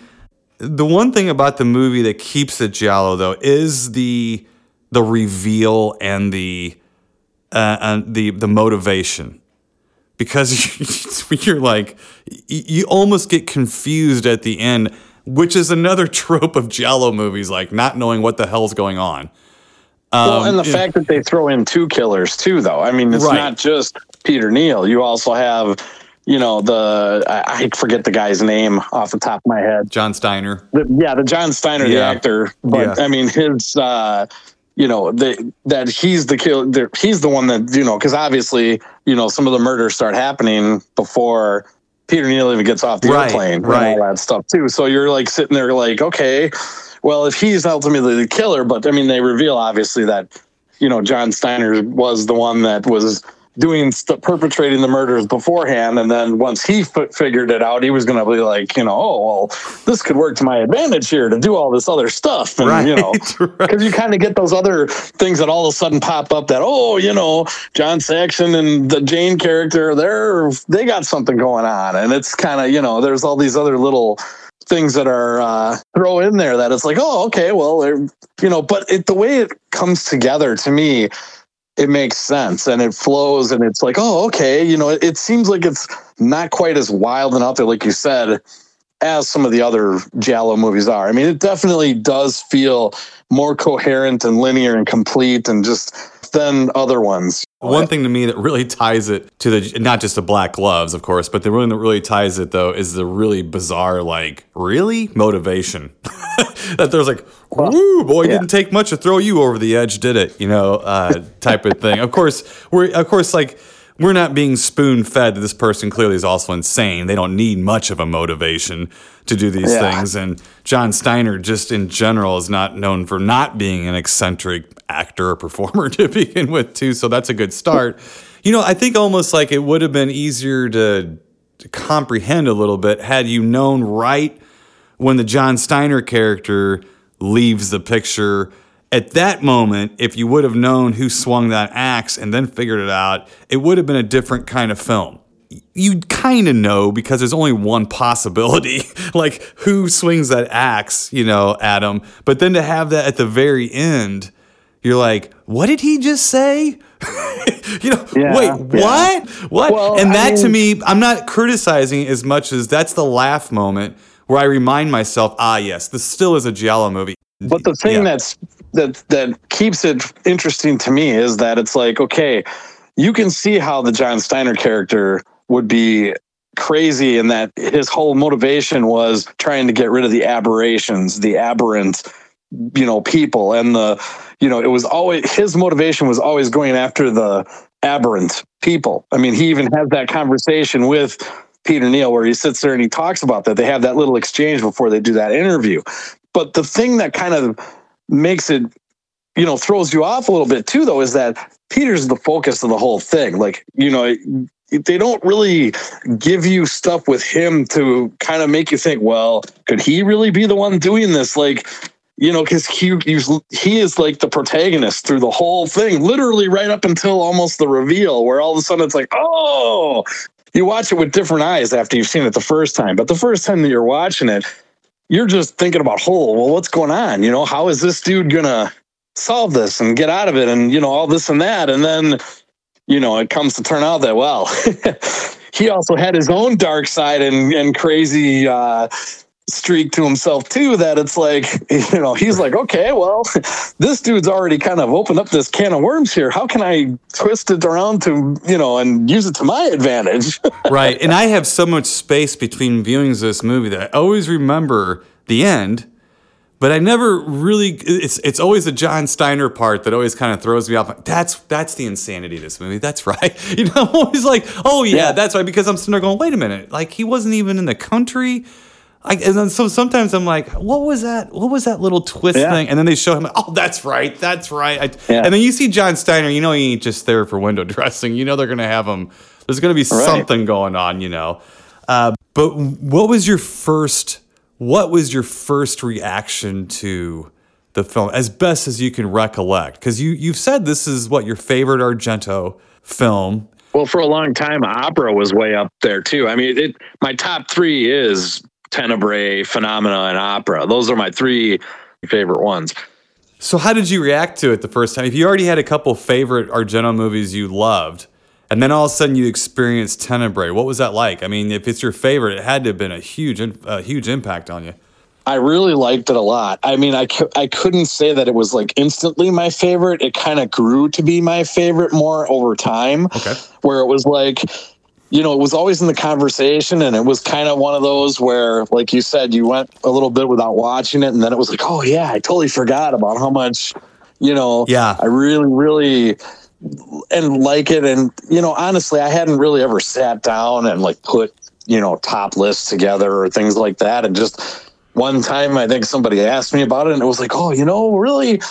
Speaker 5: the one thing about the movie that keeps it giallo though is the the reveal and the uh, and the the motivation because you're like you almost get confused at the end which is another trope of giallo movies like not knowing what the hell's going on
Speaker 9: well, and the
Speaker 5: yeah.
Speaker 9: fact that they throw in two killers too, though. I mean, it's
Speaker 5: Right.
Speaker 9: not just Peter Neal. You also have, you know, the I, I forget the guy's name off the top of my head.
Speaker 5: john steiner
Speaker 9: The, yeah, the John Steiner, the actor. But
Speaker 5: Yeah.
Speaker 9: I mean, his, uh, you know, the, that he's the kill. The, he's the one that you know, because obviously, you know, some of the murders start happening before Peter Neal even gets off the
Speaker 5: Right,
Speaker 9: airplane
Speaker 5: right.
Speaker 9: and all that stuff too. So you're like sitting there, like, okay, well, if he's ultimately the killer, but I mean, they reveal obviously that you know John Steiner was the one that was doing st- perpetrating the murders beforehand, and then once he f- figured it out, he was going to be like, you know, oh well, this could work to my advantage here to do all this other stuff, and you know, because you kind of get those other things that all of a sudden pop up that oh, you know, John Saxon and the Jane character, they're they got something going on, and it's kind of you know, there's all these other little things that are uh, throw in there that it's like, oh, okay, well, you know, but it, the way it comes together to me, it makes sense and it flows and it's like, oh, okay, you know, it, seems like it's not quite as wild and out there, like you said, as some of the other Giallo movies are. I mean, it definitely does feel more coherent and linear and complete and just than other ones.
Speaker 5: One thing to me that really ties it to the not just the black gloves, of course, but the one that really ties it though is the really bizarre, like, really motivation. that there's like, woo, boy, it didn't take much to throw you over the edge, did it? You know, uh, type of thing. Of course, we're of course like we're not being spoon fed that this person clearly is also insane. They don't need much of a motivation to do these
Speaker 9: Yeah.
Speaker 5: things. And John Steiner, just in general, is not known for not being an eccentric actor or performer to begin with, too. So that's a good start. You know, I think almost like it would have been easier to, to comprehend a little bit had you known right when the John Steiner character leaves the picture. At that moment, if you would have known who swung that axe and then figured it out, it would have been a different kind of film. You kind of know because there's only one possibility, like who swings that axe, you know, Adam. But then to have that at the very end, you're like, what did he just say? you know,
Speaker 9: Yeah,
Speaker 5: wait,
Speaker 9: yeah.
Speaker 5: what? What?
Speaker 9: Well,
Speaker 5: and
Speaker 9: I
Speaker 5: that to me, I'm not criticizing as much as that's the laugh moment where I remind myself, ah, yes, this still is a Giallo movie.
Speaker 9: But the thing
Speaker 5: Yeah.
Speaker 9: that's that that keeps it interesting to me is that it's like, okay, you can see how the John Steiner character would be crazy and that his whole motivation was trying to get rid of the aberrations, the aberrant, you know, people and the you know, it was always his motivation was always going after the aberrant people. I mean, he even has that conversation with Peter Neal where he sits there and he talks about that. They have that little exchange before they do that interview. But the thing that kind of makes it, you know, throws you off a little bit too, though, is that Peter's the focus of the whole thing. Like, you know, they don't really give you stuff with him to kind of make you think, well, could he really be the one doing this? Like, you know, because he he is like the protagonist through the whole thing, literally right up until almost the reveal, where all of a sudden it's like, oh, you watch it with different eyes after you've seen it the first time. But the first time that you're watching it, you're just thinking about, oh, well, what's going on? You know, how is this dude gonna solve this and get out of it, and you know, all this and that, and then, you know, it comes to turn out that well, he also had his own dark side and and crazy. uh streak to himself too that it's like you know he's like okay well this dude's already kind of opened up this can of worms here how can i twist it around to you know and use it to my advantage
Speaker 5: right. And I have so much space between viewings of this movie that I always remember the end, but I never really. It's it's always the John Steiner part that always kind of throws me off. Like, That's that's the insanity of this movie. That's right. You know, I'm always like, oh yeah,
Speaker 9: Yeah.
Speaker 5: that's right. Because I'm sitting there going, wait a minute, like he wasn't even in the country. I, and then so sometimes I'm like, what was that? What was that little twist
Speaker 9: Yeah.
Speaker 5: thing? And then they show him, oh, that's right, that's right. I,
Speaker 9: Yeah.
Speaker 5: And then you see John Steiner, you know he ain't just there for window dressing. You know they're gonna have him. There's gonna be
Speaker 9: Right.
Speaker 5: something going on, you know. Uh, but what was your first? What was your first reaction to the film, as best as you can recollect? Because you you've said this is what your favorite Argento film.
Speaker 9: Well, for a long time, opera was way up there too. I mean, it, my top three is Tenebrae, Phenomena, and opera. Those are my three favorite ones.
Speaker 5: So how did you react to it the first time? If you already had a couple favorite Argento movies you loved, and then all of a sudden you experienced Tenebrae, what was that like? I mean, if it's your favorite, it had to have been a huge, a huge impact on you.
Speaker 9: I really liked it a lot. I mean, I, cou- I couldn't say that it was like instantly my favorite. It kind of grew to be my favorite more over time.
Speaker 5: Okay.
Speaker 9: Where it was like, you know, it was always in the conversation and it was kind of one of those where, like you said, you went a little bit without watching it and then it was like, oh, yeah, I totally forgot about how much, you know,
Speaker 5: Yeah.
Speaker 9: I really, really and like it. And, you know, honestly, I hadn't really ever sat down and like put, you know, top lists together or things like that. And just one time, I think somebody asked me about it and it was like, oh, you know, really,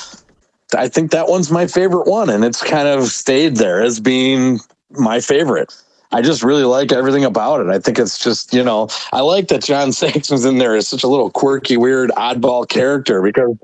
Speaker 9: I think that one's my favorite one. And it's kind of stayed there as being, my favorite. I just really like everything about it. I think it's just, you know, I like that John Saxon's in there as such a little quirky, weird, oddball character because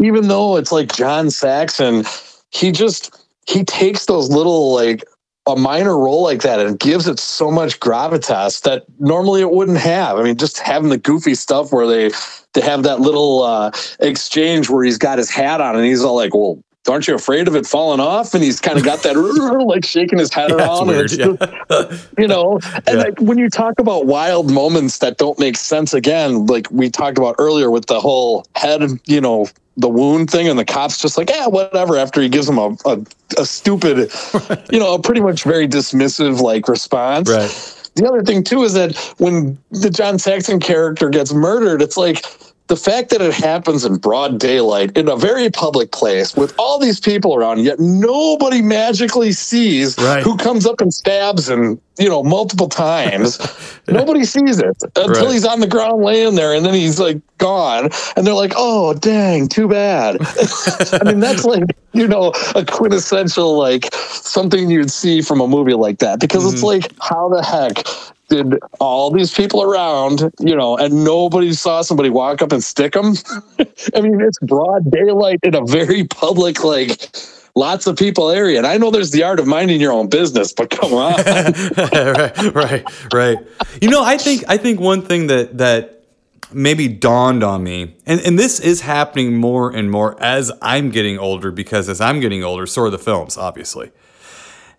Speaker 9: even though it's like John Saxon, he just he takes those little like a minor role like that and gives it so much gravitas that normally it wouldn't have. I mean, just having the goofy stuff where they they have that little uh, exchange where he's got his hat on and he's all like, "Well, aren't you afraid of it falling off? And he's kind of got that like shaking his head
Speaker 5: Yeah,
Speaker 9: around.
Speaker 5: weird, yeah.
Speaker 9: just, you know, and
Speaker 5: Yeah.
Speaker 9: like when you talk about wild moments that don't make sense again, like we talked about earlier with the whole head, you know, the wound thing, and the cops just like, yeah, whatever. After he gives him a, a, a stupid, you know, a pretty much very dismissive like response.
Speaker 5: Right.
Speaker 9: The other thing too is that when the John Saxon character gets murdered, it's like the fact that it happens in broad daylight in a very public place with all these people around, yet nobody magically sees
Speaker 5: Right.
Speaker 9: who comes up and stabs him, you know, multiple times. Nobody sees it until
Speaker 5: Right.
Speaker 9: he's on the ground laying there and then he's like gone. And they're like, oh, dang, too bad. I mean, that's like, you know, a quintessential, like something you'd see from a movie like that because it's mm-hmm. like, how the heck did all these people around, you know, and nobody saw somebody walk up and stick them? I mean, it's broad daylight in a very public, like, lots of people area. And I know there's the art of minding your own business, but come on.
Speaker 5: right, right, right. You know, I think I think one thing that that maybe dawned on me, and and this is happening more and more as I'm getting older, because as I'm getting older, so are the films, obviously.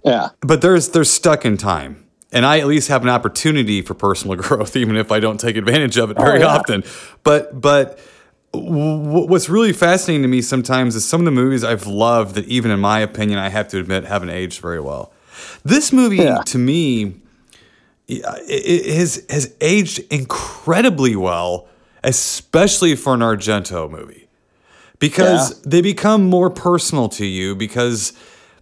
Speaker 9: yeah.
Speaker 5: But there's they're stuck in time. And I at least have an opportunity for personal growth, even if I don't take advantage of it oh, very
Speaker 9: yeah.
Speaker 5: often. But but w- what's really fascinating to me sometimes is some of the movies I've loved that, even in my opinion, I have to admit haven't aged very well. This movie,
Speaker 9: Yeah.
Speaker 5: to me, it, it has has aged incredibly well, especially for an Argento movie, because
Speaker 9: Yeah.
Speaker 5: they become more personal to you because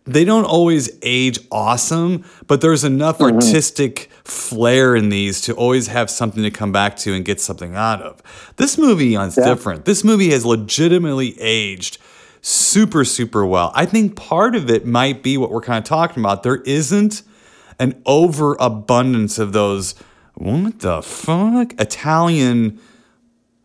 Speaker 5: they don't always age awesome, but there's enough mm-hmm. artistic flair in these to always have something to come back to and get something out of. This movie is different. This movie has legitimately aged super, super well. I think part of it might be what we're kind of talking about. There isn't an overabundance of those what the fuck Italian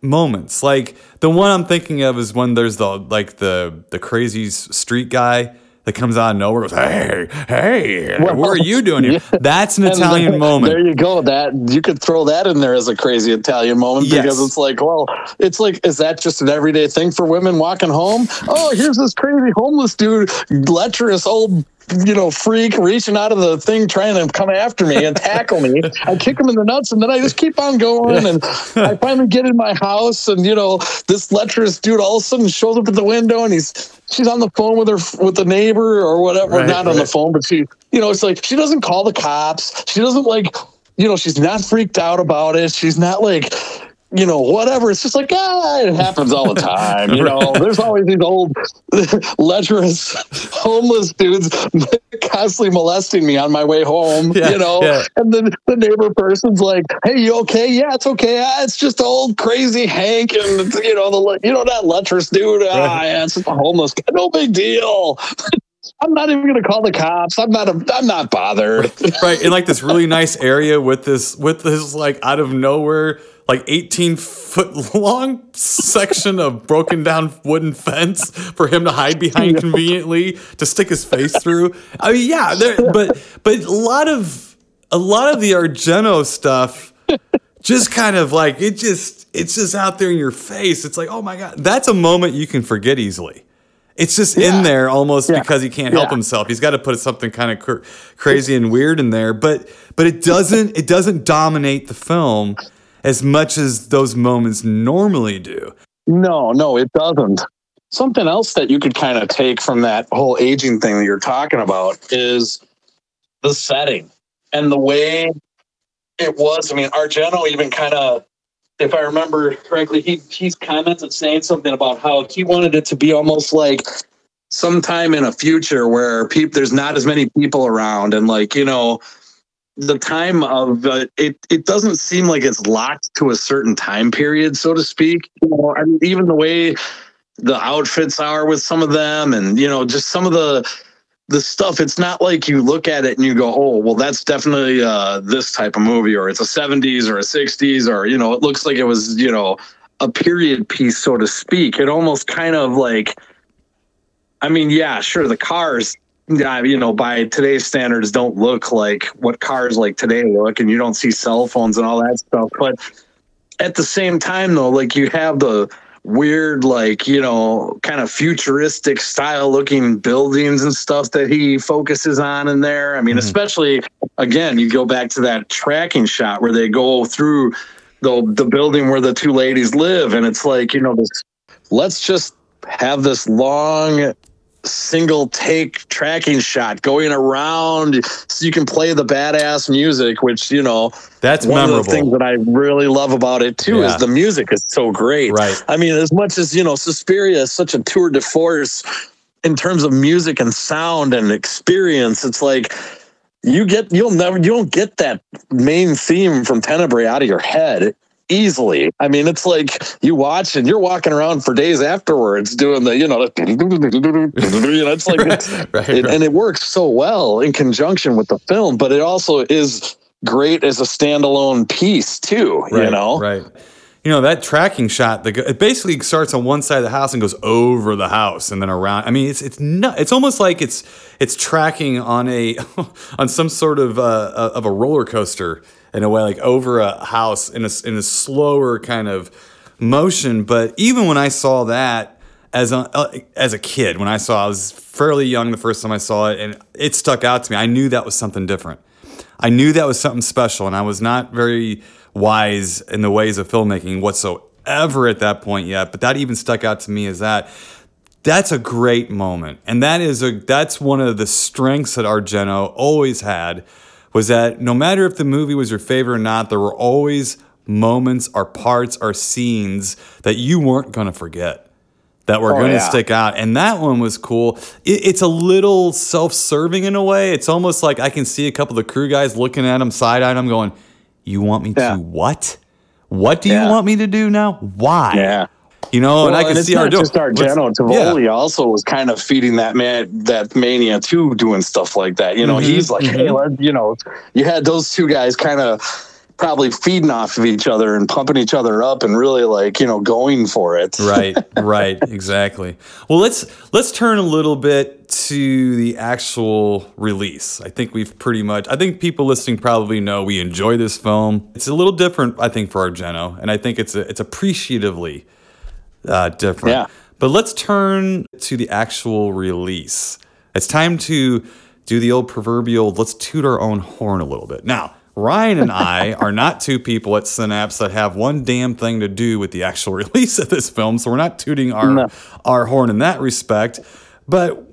Speaker 5: moments. Like the one I'm thinking of is when there's the like the the crazy street guy that comes out of nowhere, goes, "Hey, hey, what are you doing here?" That's an Italian
Speaker 9: there-
Speaker 5: moment.
Speaker 9: There you go. That you could throw that in there as a crazy Italian moment
Speaker 5: Yes.
Speaker 9: because it's like, well, it's like, is that just an everyday thing for women walking home? Oh, here's this crazy homeless dude, lecherous old, you know, freak reaching out of the thing trying to come after me and tackle me. I kick him in the nuts and then I just keep on going. And I finally get in my house and, you know, this lecherous dude all of a sudden shows up at the window and he's, she's on the phone with her, with the neighbor or whatever.
Speaker 5: Right,
Speaker 9: not on the phone, but she, you know, it's like she doesn't call the cops. She doesn't like, you know, she's not freaked out about it. She's not like, you know, whatever. It's just like, ah, it happens all the time. You know, there's always these old lecherous homeless dudes constantly molesting me on my way home,
Speaker 5: Yeah,
Speaker 9: you know,
Speaker 5: yeah.
Speaker 9: and then the neighbor person's like, Hey, you okay? Yeah, it's okay. Ah, it's just old crazy Hank. And you know, the, you know, that lecherous dude. Ah,
Speaker 5: Right.
Speaker 9: yeah, it's just a homeless guy. No big deal. I'm not even going to call the cops. I'm not. A, I'm not bothered.
Speaker 5: right in like this really nice area with this with this like out of nowhere like 18 foot long section of broken down wooden fence for him to hide behind conveniently to stick his face through. I mean yeah there but but a lot of a lot of the argento stuff just kind of like it just it's just out there in your face. It's like oh my god. That's a moment you can forget easily. It's just in there almost
Speaker 9: Yeah.
Speaker 5: because he can't help
Speaker 9: Yeah.
Speaker 5: himself. He's got to put something kind of cr- crazy and weird in there, but but it doesn't it doesn't dominate the film as much as those moments normally do.
Speaker 9: No, no, it doesn't. Something else that you could kind of take from that whole aging thing that you're talking about is the setting and the way it was. I mean, Argento even kind of, if I remember correctly, he he's commented saying something about how he wanted it to be almost like sometime in a future where people there's not as many people around and like you know the time of uh, it it doesn't seem like it's locked to a certain time period so to speak you know I mean, even the way the outfits are with some of them and you know just some of the the stuff. It's not like you look at it and you go, "Oh, well, that's definitely uh, this type of movie," or it's a '70s or a '60s, or you know, it looks like it was you know a period piece, so to speak. It almost kind of like, I mean, yeah, sure, the cars. Yeah, you know, by today's standards, don't look like what cars like today look, and you don't see cell phones and all that stuff. But at the same time, though, like you have the weird, like, you know, kind of futuristic style looking buildings and stuff that he focuses on in there. I mean, mm-hmm. especially again, you go back to that tracking shot where they go through the the building where the two ladies live, and it's like, you know, this let's just have this long single take tracking shot going around so you can play the badass music which you know
Speaker 5: That's
Speaker 9: one of the things that i really love about it too
Speaker 5: Yeah.
Speaker 9: is the music is so great
Speaker 5: Right.
Speaker 9: i mean as much as you know suspiria is such a tour de force in terms of music and sound and experience it's like you get you'll never you don't get that main theme from tenebrae out of your head easily i mean it's like you watch and you're walking around for days afterwards doing the you know the, you know it's like it's,
Speaker 5: Right,
Speaker 9: it-
Speaker 5: right.
Speaker 9: and it works so well in conjunction with the film but it also is great as a standalone piece too you know
Speaker 5: right. You know that tracking shot. The it basically starts on one side of the house and goes over the house and then around. I mean, it's it's not. It's almost like it's it's tracking on a on some sort of uh, of a roller coaster in a way, like over a house in a in a slower kind of motion. But even when I saw that as a uh, as a kid, when I saw, I was fairly young the first time I saw it, and it stuck out to me. I knew that was something different. I knew that was something special, and I was not very wise in the ways of filmmaking whatsoever at that point yet. But that even stuck out to me as that. That's a great moment, and that is a that's one of the strengths that Argento always had was that no matter if the movie was your favorite or not, there were always moments or parts or scenes that you weren't going to forget that were
Speaker 9: Oh,
Speaker 5: going to
Speaker 9: yeah.
Speaker 5: stick out. And that one was cool. It, it's a little self serving in a way. It's almost like I can see a couple of the crew guys looking at him, side eyed. I'm going, You want me
Speaker 9: Yeah.
Speaker 5: to what? What do
Speaker 9: Yeah.
Speaker 5: you want me to do now? Why?
Speaker 9: yeah
Speaker 5: You know, and I can
Speaker 9: it's
Speaker 5: see Argento.
Speaker 9: just Argento. Tovoli also was kind of feeding that man that mania too, doing stuff like that. You know,
Speaker 5: Mhm,
Speaker 9: he's like, hey, let, you know, you had those two guys kind of probably feeding off of each other and pumping each other up and really like you know going for it.
Speaker 5: right right exactly well let's let's turn a little bit to the actual release i think we've pretty much i think people listening probably know we enjoy this film it's a little different i think for our argento and i think it's a, it's appreciatively uh, different
Speaker 9: Yeah.
Speaker 5: but let's turn to the actual release it's time to do the old proverbial let's toot our own horn a little bit now Ryan and I are not two people at Synapse that have one damn thing to do with the actual release of this film, so we're not tooting our
Speaker 9: No.
Speaker 5: our horn in that respect. But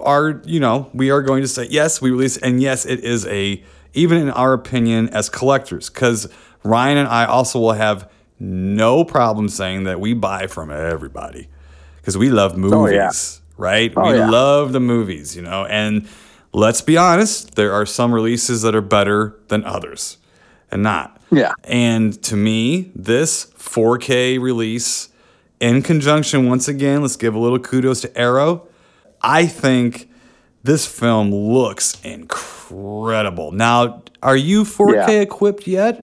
Speaker 5: our, you know, we are going to say yes, we release, and yes, it is a even in our opinion as collectors, because Ryan and I also will have no problem saying that we buy from everybody because we love movies,
Speaker 9: Oh, yeah.
Speaker 5: right?
Speaker 9: Oh,
Speaker 5: we
Speaker 9: yeah.
Speaker 5: love the movies, you know, and let's be honest, there are some releases that are better than others and not.
Speaker 9: Yeah.
Speaker 5: And to me, this 4K release, in conjunction, once again, let's give a little kudos to Arrow. I think this film looks incredible. Now, are you 4K
Speaker 9: Yeah.
Speaker 5: equipped yet?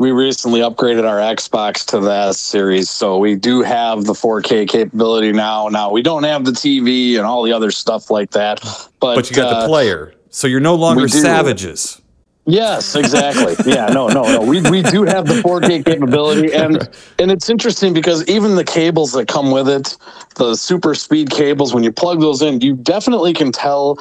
Speaker 9: We recently upgraded our Xbox to the S series, so we do have the 4K capability now. Now we don't have the TV and all the other stuff like that, but
Speaker 5: But you got
Speaker 9: uh,
Speaker 5: the player. So you're no longer savages.
Speaker 9: Yes, exactly. yeah, no, no, no. We we do have the 4K capability, and and it's interesting because even the cables that come with it, the super speed cables, when you plug those in, you definitely can tell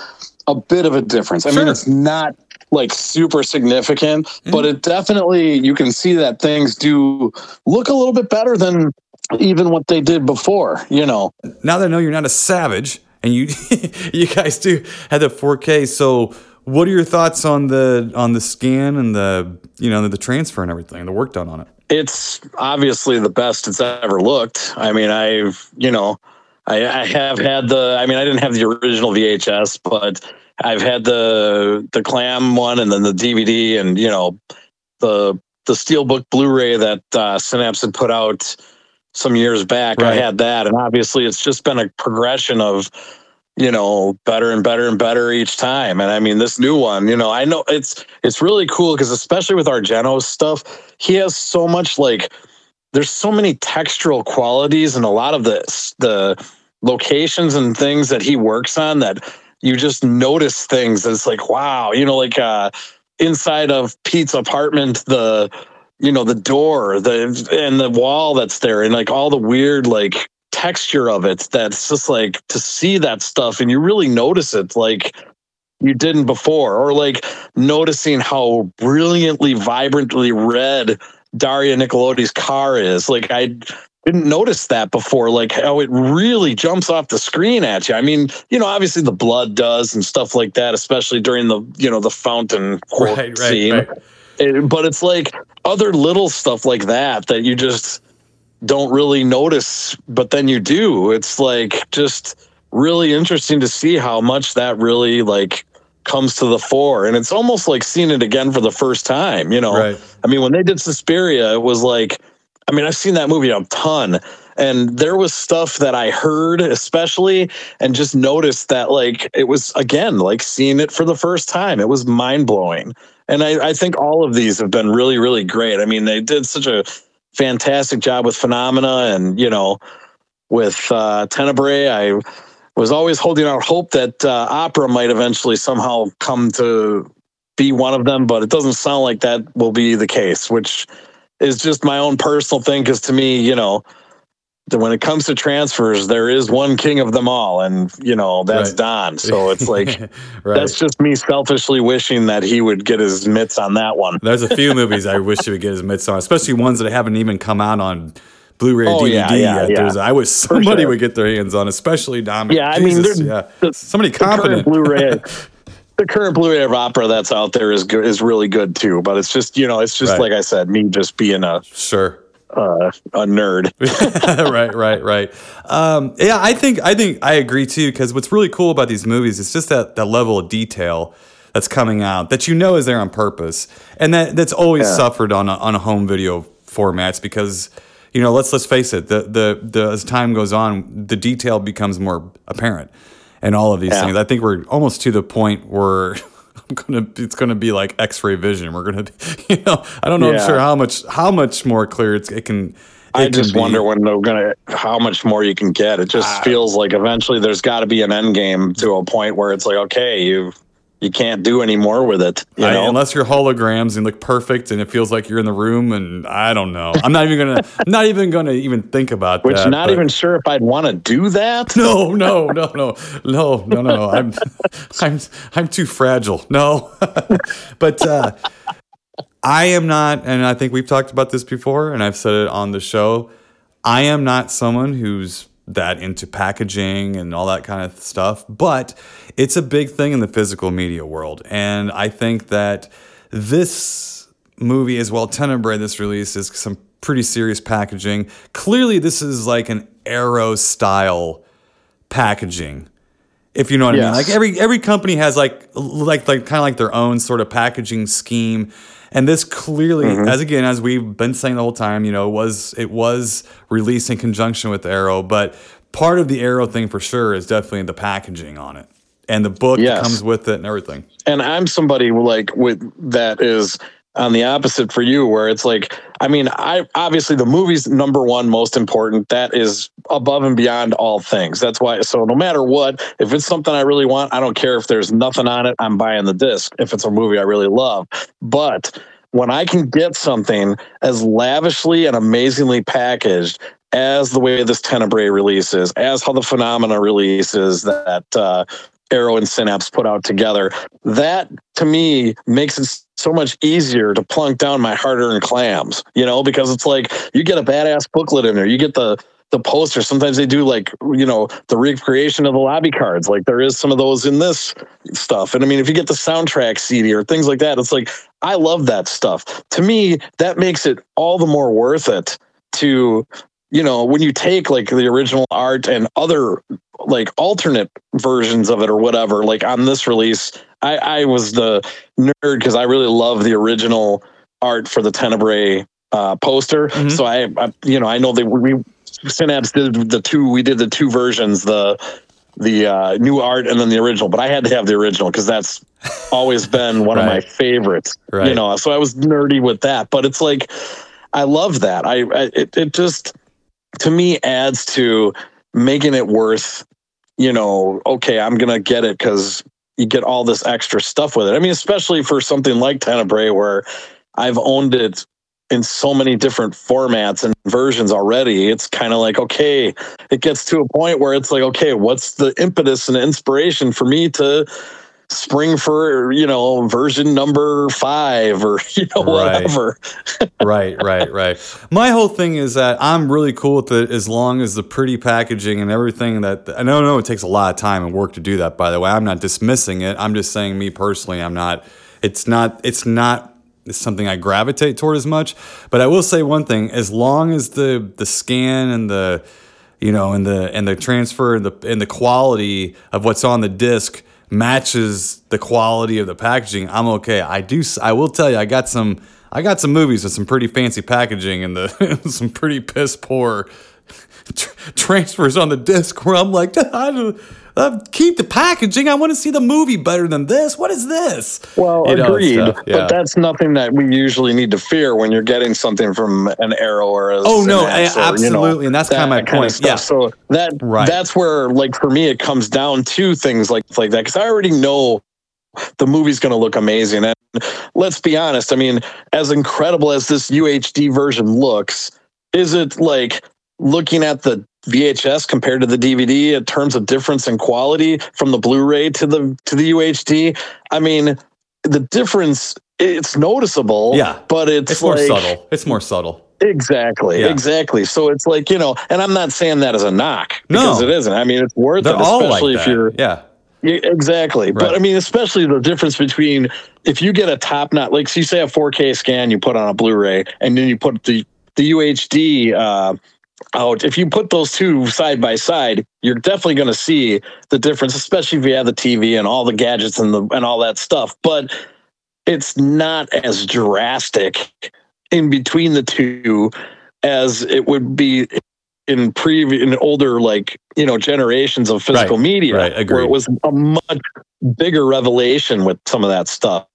Speaker 9: a bit of a difference. I
Speaker 5: Sure.
Speaker 9: mean, it's not like super significant, but mm-hmm. it definitely you can see that things do look a little bit better than even what they did before. You know,
Speaker 5: now that I know you're not a savage and you you guys do have the 4K, so what are your thoughts on the on the scan and the you know the transfer and everything, the work done on it?
Speaker 9: it's obviously the best it's ever looked. I mean, I've, you know, I, I have had the, I mean, I didn't have the original VHS, but I've had the, the clam one and then the DVD and, you know, the, the Steelbook Blu-ray that uh, Synapse had put out some years back. I had that. And obviously it's just been a progression of, you know, better and better and better each time. And I mean, this new one, you know, I know it's it's really cool because especially with Argento stuff, he has so much like there's so many textural qualities and a lot of the the locations and things that he works on that you just notice things It's like wow you know like uh inside of pete's apartment the you know the door the and the wall that's there and like all the weird like texture of it that's just like to see that stuff and you really notice it like you didn't before or like noticing how brilliantly vibrantly red daria nicolodi's car is. Like i didn't notice that before like how it really jumps off the screen at you. I mean you know obviously the blood does and stuff like that especially during the you know the fountain
Speaker 5: right,
Speaker 9: scene.
Speaker 5: right.
Speaker 9: It- but it's like other little stuff like that that you just don't really notice but then you do. It's like just really interesting to see how much that really like comes to the fore. And it's almost like seeing it again for the first time you know?
Speaker 5: Right.
Speaker 9: i mean when they did suspiria it was like i mean i've seen that movie a ton and there was stuff that i heard especially and just noticed that like it was again like seeing it for the first time. It was mind-blowing. And I, I think all of these have been really really great. I mean they did such a fantastic job with phenomena and you know with uh tenebrae. I was always holding out hope that uh, opera might eventually somehow come to be one of them but it doesn't sound like that will be the case which is just my own personal thing because to me you know when it comes to transfers there is one king of them all and you know that's
Speaker 5: Right.
Speaker 9: don so it's like
Speaker 5: right.
Speaker 9: that's just me selfishly wishing that he would get his mitts on that one
Speaker 5: There's a few movies I wish he would get his mitts on, especially ones that haven't even come out on Blu-ray or
Speaker 9: Oh,
Speaker 5: DVD
Speaker 9: yeah, yeah,
Speaker 5: yet.
Speaker 9: yeah.
Speaker 5: I wish somebody
Speaker 9: sure.
Speaker 5: would get their hands on, especially Dominic.
Speaker 9: Yeah, I mean,
Speaker 5: Jesus, yeah,
Speaker 9: the-
Speaker 5: somebody competent.
Speaker 9: Blu-ray, the current Blu-ray of opera that's out there is good, is really good too. But it's just you know, it's just
Speaker 5: Right.
Speaker 9: like I said, me just being a
Speaker 5: Sure.
Speaker 9: uh, a nerd.
Speaker 5: right, right, right. Um, yeah, I think I think I agree too. Because what's really cool about these movies is just that that level of detail that's coming out that you know is there on purpose, and that that's always
Speaker 9: Yeah.
Speaker 5: suffered on a, on a home video formats because you know let's let's face it, the the the as time goes on, the detail becomes more apparent, and all of these
Speaker 9: Yeah.
Speaker 5: things. I think we're almost to the point where. I'm gonna. It's gonna be like X-ray vision. We're gonna, be, you know. I don't know. I'm sure how much how much more clear it's, it can.
Speaker 9: I
Speaker 5: it can
Speaker 9: just
Speaker 5: be.
Speaker 9: wonder when they're gonna how much more you can get. It just ah. feels like eventually there's got to be an end game to a point where it's like okay, you you can't do any more with it. You
Speaker 5: I-
Speaker 9: know,
Speaker 5: unless you're holograms and look perfect and it feels like you're in the room and I don't know. I'm not even gonna I'm not even gonna even think about
Speaker 9: which
Speaker 5: that.
Speaker 9: not
Speaker 5: but-
Speaker 9: even sure if I'd want to do that.
Speaker 5: No, no, no, no, no, no, no. I'm I'm I'm too fragile. No. but uh I am not, and I think we've talked about this before, and I've said it on the show. I am not someone who's that into packaging and all that kind of stuff, but it's a big thing in the physical media world. And I think that this movie, as well, Tenebrae, this release is some pretty serious packaging. Clearly, this is like an Arrow style packaging if you know what I mean. Like every every company has like like like kind of like their own sort of packaging scheme. And this clearly, mm-hmm. as again, as we've been saying the whole time, you know, was it was released in conjunction with Arrow, but part of the Arrow thing for sure is definitely the packaging on it and the book that
Speaker 9: Yes.
Speaker 5: comes with it and everything.
Speaker 9: and I'm somebody like with that is on the opposite for you, where it's like, I mean, I obviously the movie's number one most important. That is above and beyond all things. That's why. So no matter what, if it's something I really want, I don't care if there's nothing on it. I'm buying the disc. If it's a movie I really love, but when I can get something as lavishly and amazingly packaged as the way this Tenebrae releases, as how the Phenomena releases that uh, Arrow and Synapse put out together, that to me makes it so much easier to plunk down my hard-earned clams. You know, because it's like you get a badass booklet in there, you get the the poster. Sometimes they do like you know the recreation of the lobby cards. Like there is some of those in this stuff. And I mean, if you get the soundtrack CD or things like that, it's like I love that stuff. To me, that makes it all the more worth it to you know when you take like the original art and other like alternate versions of it or whatever like on this release i i was the nerd because i really love the original art for the tenebrae uh poster
Speaker 5: Mhm.
Speaker 9: so I, I you know i know they we synapse did the two we did the two versions the the uh, new art and then the original, but I had to have the original because that's always been one of my favorites.
Speaker 5: Right.
Speaker 9: You know, so I was nerdy with that, but it's like I love that. I, I it, it just to me adds to making it worth. You know, okay, I'm gonna get it because you get all this extra stuff with it. I mean, especially for something like Tenebrae, where I've owned it in so many different formats and versions already. It's kind of like, okay, it gets to a point where it's like, okay, what's the impetus and inspiration for me to spring for, you know, version number five or, you know,
Speaker 5: Right.
Speaker 9: whatever.
Speaker 5: right, right, right. My whole thing is that I'm really cool with it as long as the pretty packaging and everything that I know, no, it takes a lot of time and work to do that. By the way, I'm not dismissing it. I'm just saying, me personally, I'm not. It's not. It's not. It's something I gravitate toward as much. But I will say one thing: as long as the the scan and the you know, and the and the transfer and the and the quality of what's on the disc matches the quality of the packaging, I'm okay. I do. I will tell you, I got some. I got some movies with some pretty fancy packaging and the some pretty piss poor tr- transfers on the disc where I'm like, I don't, uh, keep the packaging. I want to see the movie better than this. What is this?
Speaker 9: Well,
Speaker 5: You
Speaker 9: agreed.
Speaker 5: stuff, yeah.
Speaker 9: But that's nothing that we usually need to fear when you're getting something from an Arrow or a
Speaker 5: Oh, no, I-
Speaker 9: or, you know,
Speaker 5: absolutely, and that's kinda
Speaker 9: that
Speaker 5: my
Speaker 9: kind of
Speaker 5: point.
Speaker 9: stuff.
Speaker 5: Yeah.
Speaker 9: So that
Speaker 5: Right.
Speaker 9: that's where, like, for me, it comes down to things like like that because I already know the movie's going to look amazing. And let's be honest, I mean, as incredible as this UHD version looks, is it like looking at the VHS compared to the DVD in terms of difference in quality from the Blu-ray to the to the UHD? I mean, the difference it's noticeable.
Speaker 5: Yeah.
Speaker 9: but it's,
Speaker 5: It's more subtle. It's more subtle.
Speaker 9: Exactly,
Speaker 5: Yeah.
Speaker 9: exactly. So it's like you know, and I'm not saying that as a knock
Speaker 5: No.
Speaker 9: because it isn't. I mean, it's worth
Speaker 5: They're
Speaker 9: it,
Speaker 5: all
Speaker 9: especially
Speaker 5: like
Speaker 9: if you're
Speaker 5: yeah.
Speaker 9: exactly. But I mean, especially the difference between if you get a top notch, like so you say a 4K scan, you put on a Blu-ray, and then you put the the UHD uh, out. If you put those two side by side, you're definitely going to see the difference, especially if you have the TV and all the gadgets and the and all that stuff. But it's not as drastic in between the two as it would be in previous in older like you know generations of physical
Speaker 5: Right,
Speaker 9: media
Speaker 5: right,
Speaker 9: where it was a much bigger revelation with some of that stuff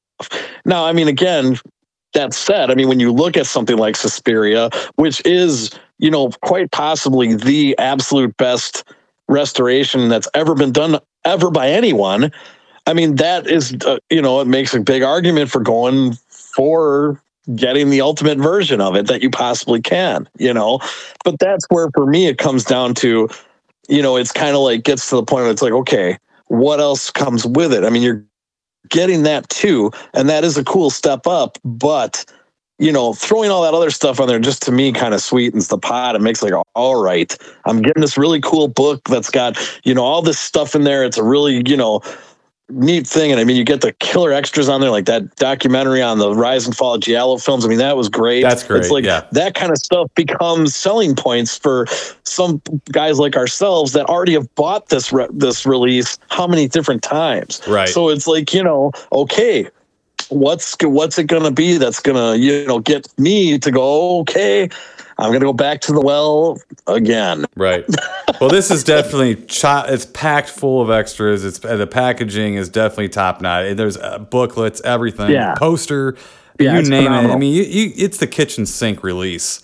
Speaker 9: now i mean again that said i mean when you look at something like suspiria which is you know quite possibly the absolute best restoration that's ever been done ever by anyone. I mean that is uh, you know it makes a big argument for going for getting the ultimate version of it that you possibly can you know? But that's where for me it comes down to you know it's kind of like gets to the point where it's like okay what else comes with it? I mean you're getting that too and that is a cool step up but you know throwing all that other stuff on there just to me kind of sweetens the pot. It makes like all right. I'm getting this really cool book that's got you know all this stuff in there. It's a really you know neat thing. And i mean you get the killer extras on there like that documentary on the rise and fall of giallo films. I mean that was great.
Speaker 5: That's great,
Speaker 9: it's like
Speaker 5: yeah.
Speaker 9: that kind of stuff becomes selling points for some guys like ourselves that already have bought this re- this release how many different times?
Speaker 5: Right.
Speaker 9: so it's like you know okay what's what's it gonna be that's gonna you know get me to go okay i'm gonna go back to the well again
Speaker 5: Right. Well, this is definitely cho- it's packed full of extras. It's the packaging is definitely top notch. There's uh, booklets, everything,
Speaker 9: Yeah.
Speaker 5: poster,
Speaker 9: Yeah,
Speaker 5: you name it. I mean, you, you, it's the kitchen sink release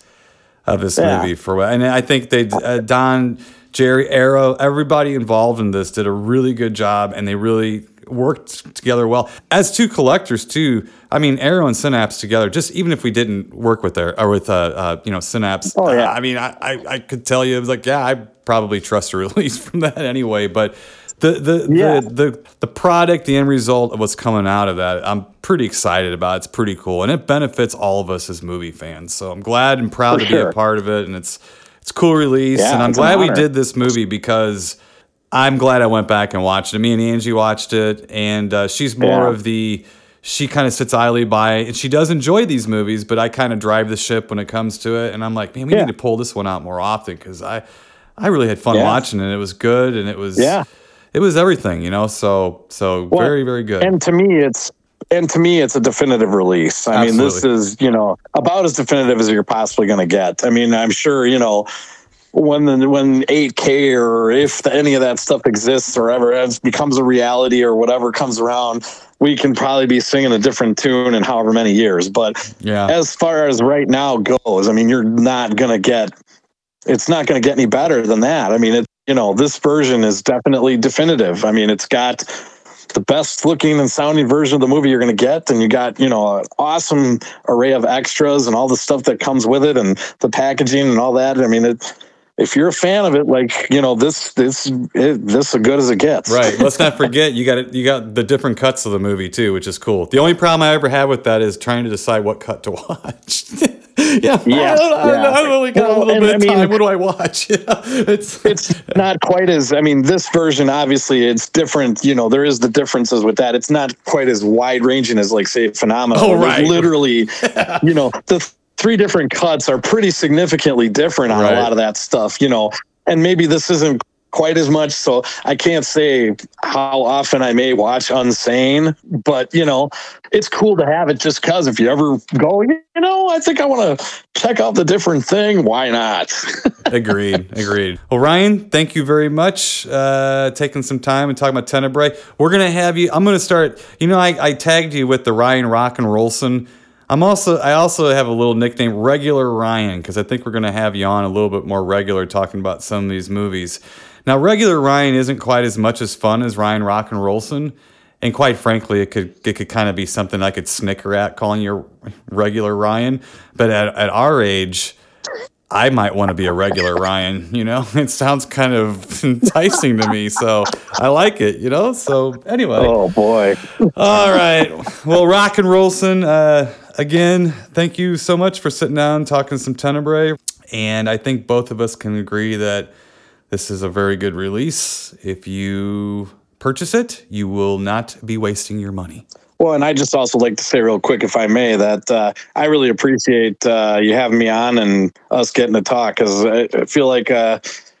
Speaker 5: of this
Speaker 9: Yeah.
Speaker 5: movie for what, and I think they uh, Don, Jerry, Arrow, everybody involved in this did a really good job, and they really worked together well as two collectors too. I mean, Arrow and Synapse together. Just even if we didn't work with their or with uh, uh you know Synapse,
Speaker 9: Oh, yeah.
Speaker 5: uh, I mean, I, I I could tell you it was like yeah, I probably trust a release from that anyway, but. The the,
Speaker 9: Yeah.
Speaker 5: the the the product, the end result of what's coming out of that, I'm pretty excited about. It's pretty cool, and it benefits all of us as movie fans. So I'm glad and proud
Speaker 9: For
Speaker 5: to be a part of it, and it's it's cool release.
Speaker 9: Yeah,
Speaker 5: and I'm
Speaker 9: an
Speaker 5: glad we did this movie because I'm glad I went back and watched it. Me and Angie watched it, and uh, she's more
Speaker 9: Yeah.
Speaker 5: of the she kind of sits idly by, and she does enjoy these movies, but I kind of drive the ship when it comes to it. And I'm like, man, we
Speaker 9: Yeah.
Speaker 5: need to pull this one out more often because I I really had fun
Speaker 9: Yeah.
Speaker 5: watching it. It was good, and it was
Speaker 9: Yeah.
Speaker 5: it was everything, you know. So so
Speaker 9: Well,
Speaker 5: very very good.
Speaker 9: And to me, it's and to me, it's a definitive release. I mean, this is you know about as definitive as you're possibly going to get. I mean, I'm sure you know when the when 8K or if any of that stuff exists or ever as becomes a reality or whatever comes around, we can probably be singing a different tune in however many years. But
Speaker 5: Yeah.
Speaker 9: as far as right now goes, I mean, you're not gonna get. It's not going to get any better than that. I mean, it. You know, this version is definitely definitive. I mean, it's got the best looking and sounding version of the movie you're going to get and you got you know an awesome array of extras and all the stuff that comes with it and the packaging and all that i mean it if you're a fan of it like you know this this it, this is as good as it gets
Speaker 5: Right. Let's not forget you got it. You got the different cuts of the movie too, which is cool. The only problem I ever had with that is trying to decide what cut to watch. yeah.
Speaker 9: Yeah,
Speaker 5: I,
Speaker 9: yeah.
Speaker 5: I've only got a little bit
Speaker 9: I
Speaker 5: of time. What do I watch? Know, it's
Speaker 9: it's not quite as i mean this version obviously it's different you know there is the differences with that it's not quite as wide ranging as like say Phenomena
Speaker 5: Oh,
Speaker 9: There's
Speaker 5: right.
Speaker 9: literally you know the three different cuts are pretty significantly different on
Speaker 5: Right.
Speaker 9: a lot of that stuff you know and maybe this isn't quite as much so i can't say how often i may watch unsane but you know it's cool to have it just because if you ever go you know i think i want to check out the different thing why not
Speaker 5: agreed. Agreed. Well, Ryan, thank you very much. Uh, taking some time and talking about Tenebrae. We're gonna have you. I'm gonna start. You know, I, I tagged you with the Ryan Rock'N'Rolson. I'm also I also have a little nickname, Regular Ryan, because I think we're gonna have you on a little bit more regular talking about some of these movies. Now, Regular Ryan isn't quite as much as fun as Ryan Rock'N'Rolson. And quite frankly, it could it could kind of be something I could snicker at calling you regular Ryan. But at, at our age, I might want to be a regular Ryan, you know? It sounds kind of enticing to me, so I like it, you know? So anyway.
Speaker 9: oh boy
Speaker 5: All right. Well, Rock'N'Rolson, uh, again, thank you so much for sitting down talking some Tenebrae. And I think both of us can agree that this is a very good release. If you purchase it, you will not be wasting your money.
Speaker 9: Well, and I just also like to say real quick, if I may, that uh, I really appreciate uh, you having me on and us getting to talk because I feel like uh,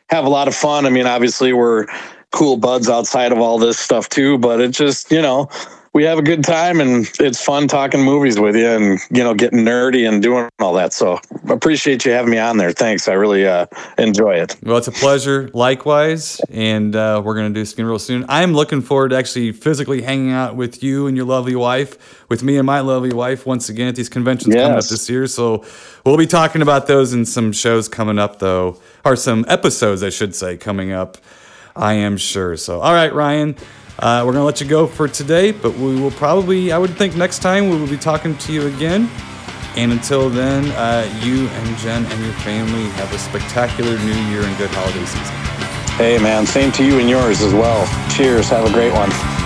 Speaker 9: have a lot of fun. I mean, obviously we're cool buds outside of all this stuff too, but it just you know we have a good time and it's fun talking movies with you and you know getting nerdy and doing all that. So appreciate you having me on there. Thanks, I really uh, enjoy it.
Speaker 5: Well, it's a pleasure. Likewise, and uh, we're gonna do skin real soon. I'm looking forward to actually physically hanging out with you and your lovely wife, with me and my lovely wife once again at these conventions coming up this year. So we'll be talking about those in some shows coming up, though, or some episodes, I should say, coming up. I am sure. So, all right, Ryan. Uh, we're going to let you go for today, but we will probably, I would think next time we will be talking to you again. And until then, uh, you and Jen and your family have a spectacular new year and good holiday season.
Speaker 9: Hey, man, same to you and yours as well. Cheers. Have a great one.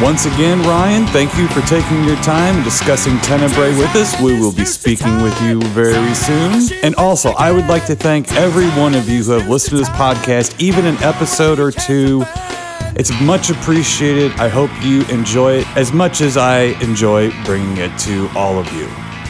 Speaker 5: Once again, Ryan, thank you for taking your time discussing Tenebrae with us. We will be speaking with you very soon. And also, I would like to thank every one of you who have listened to this podcast, even an episode or two. It's much appreciated. I hope you enjoy it as much as I enjoy bringing it to all of you.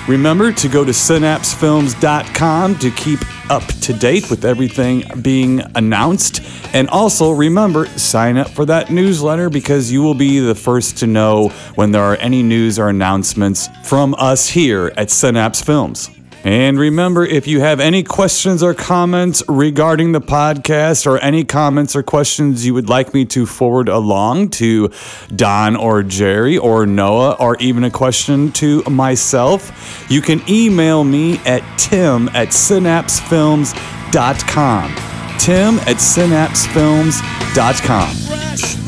Speaker 5: Remember to go to synapsefilms.com to keep up to date with everything being announced. And also remember, sign up for that newsletter because you will be the first to know when there are any news or announcements from us here at Synapse Films. And remember, if you have any questions or comments regarding the podcast, or any comments or questions you would like me to forward along to Don or Jerry or Noah, or even a question to myself, you can email me at tim at synapsefilms.com. Tim at synapsefilms.com.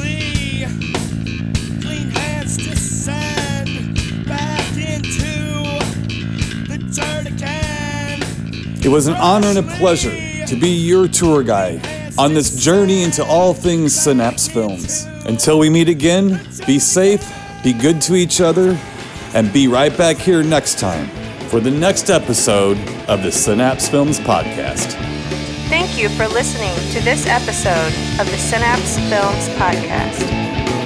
Speaker 5: It was an honor and a pleasure to be your tour guide on this journey into all things Synapse Films. Until we meet again, be safe, be good to each other, and be right back here next time for the next episode of the Synapse Films Podcast.
Speaker 2: Thank you for listening to this episode of the Synapse Films Podcast.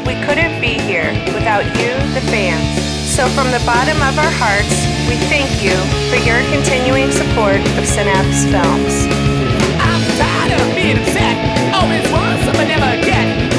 Speaker 2: We couldn't be here without you, the fans. So, from the bottom of our hearts, we thank you for your continuing support of Synapse Films.
Speaker 6: I'm tired of being upset. Always want never get.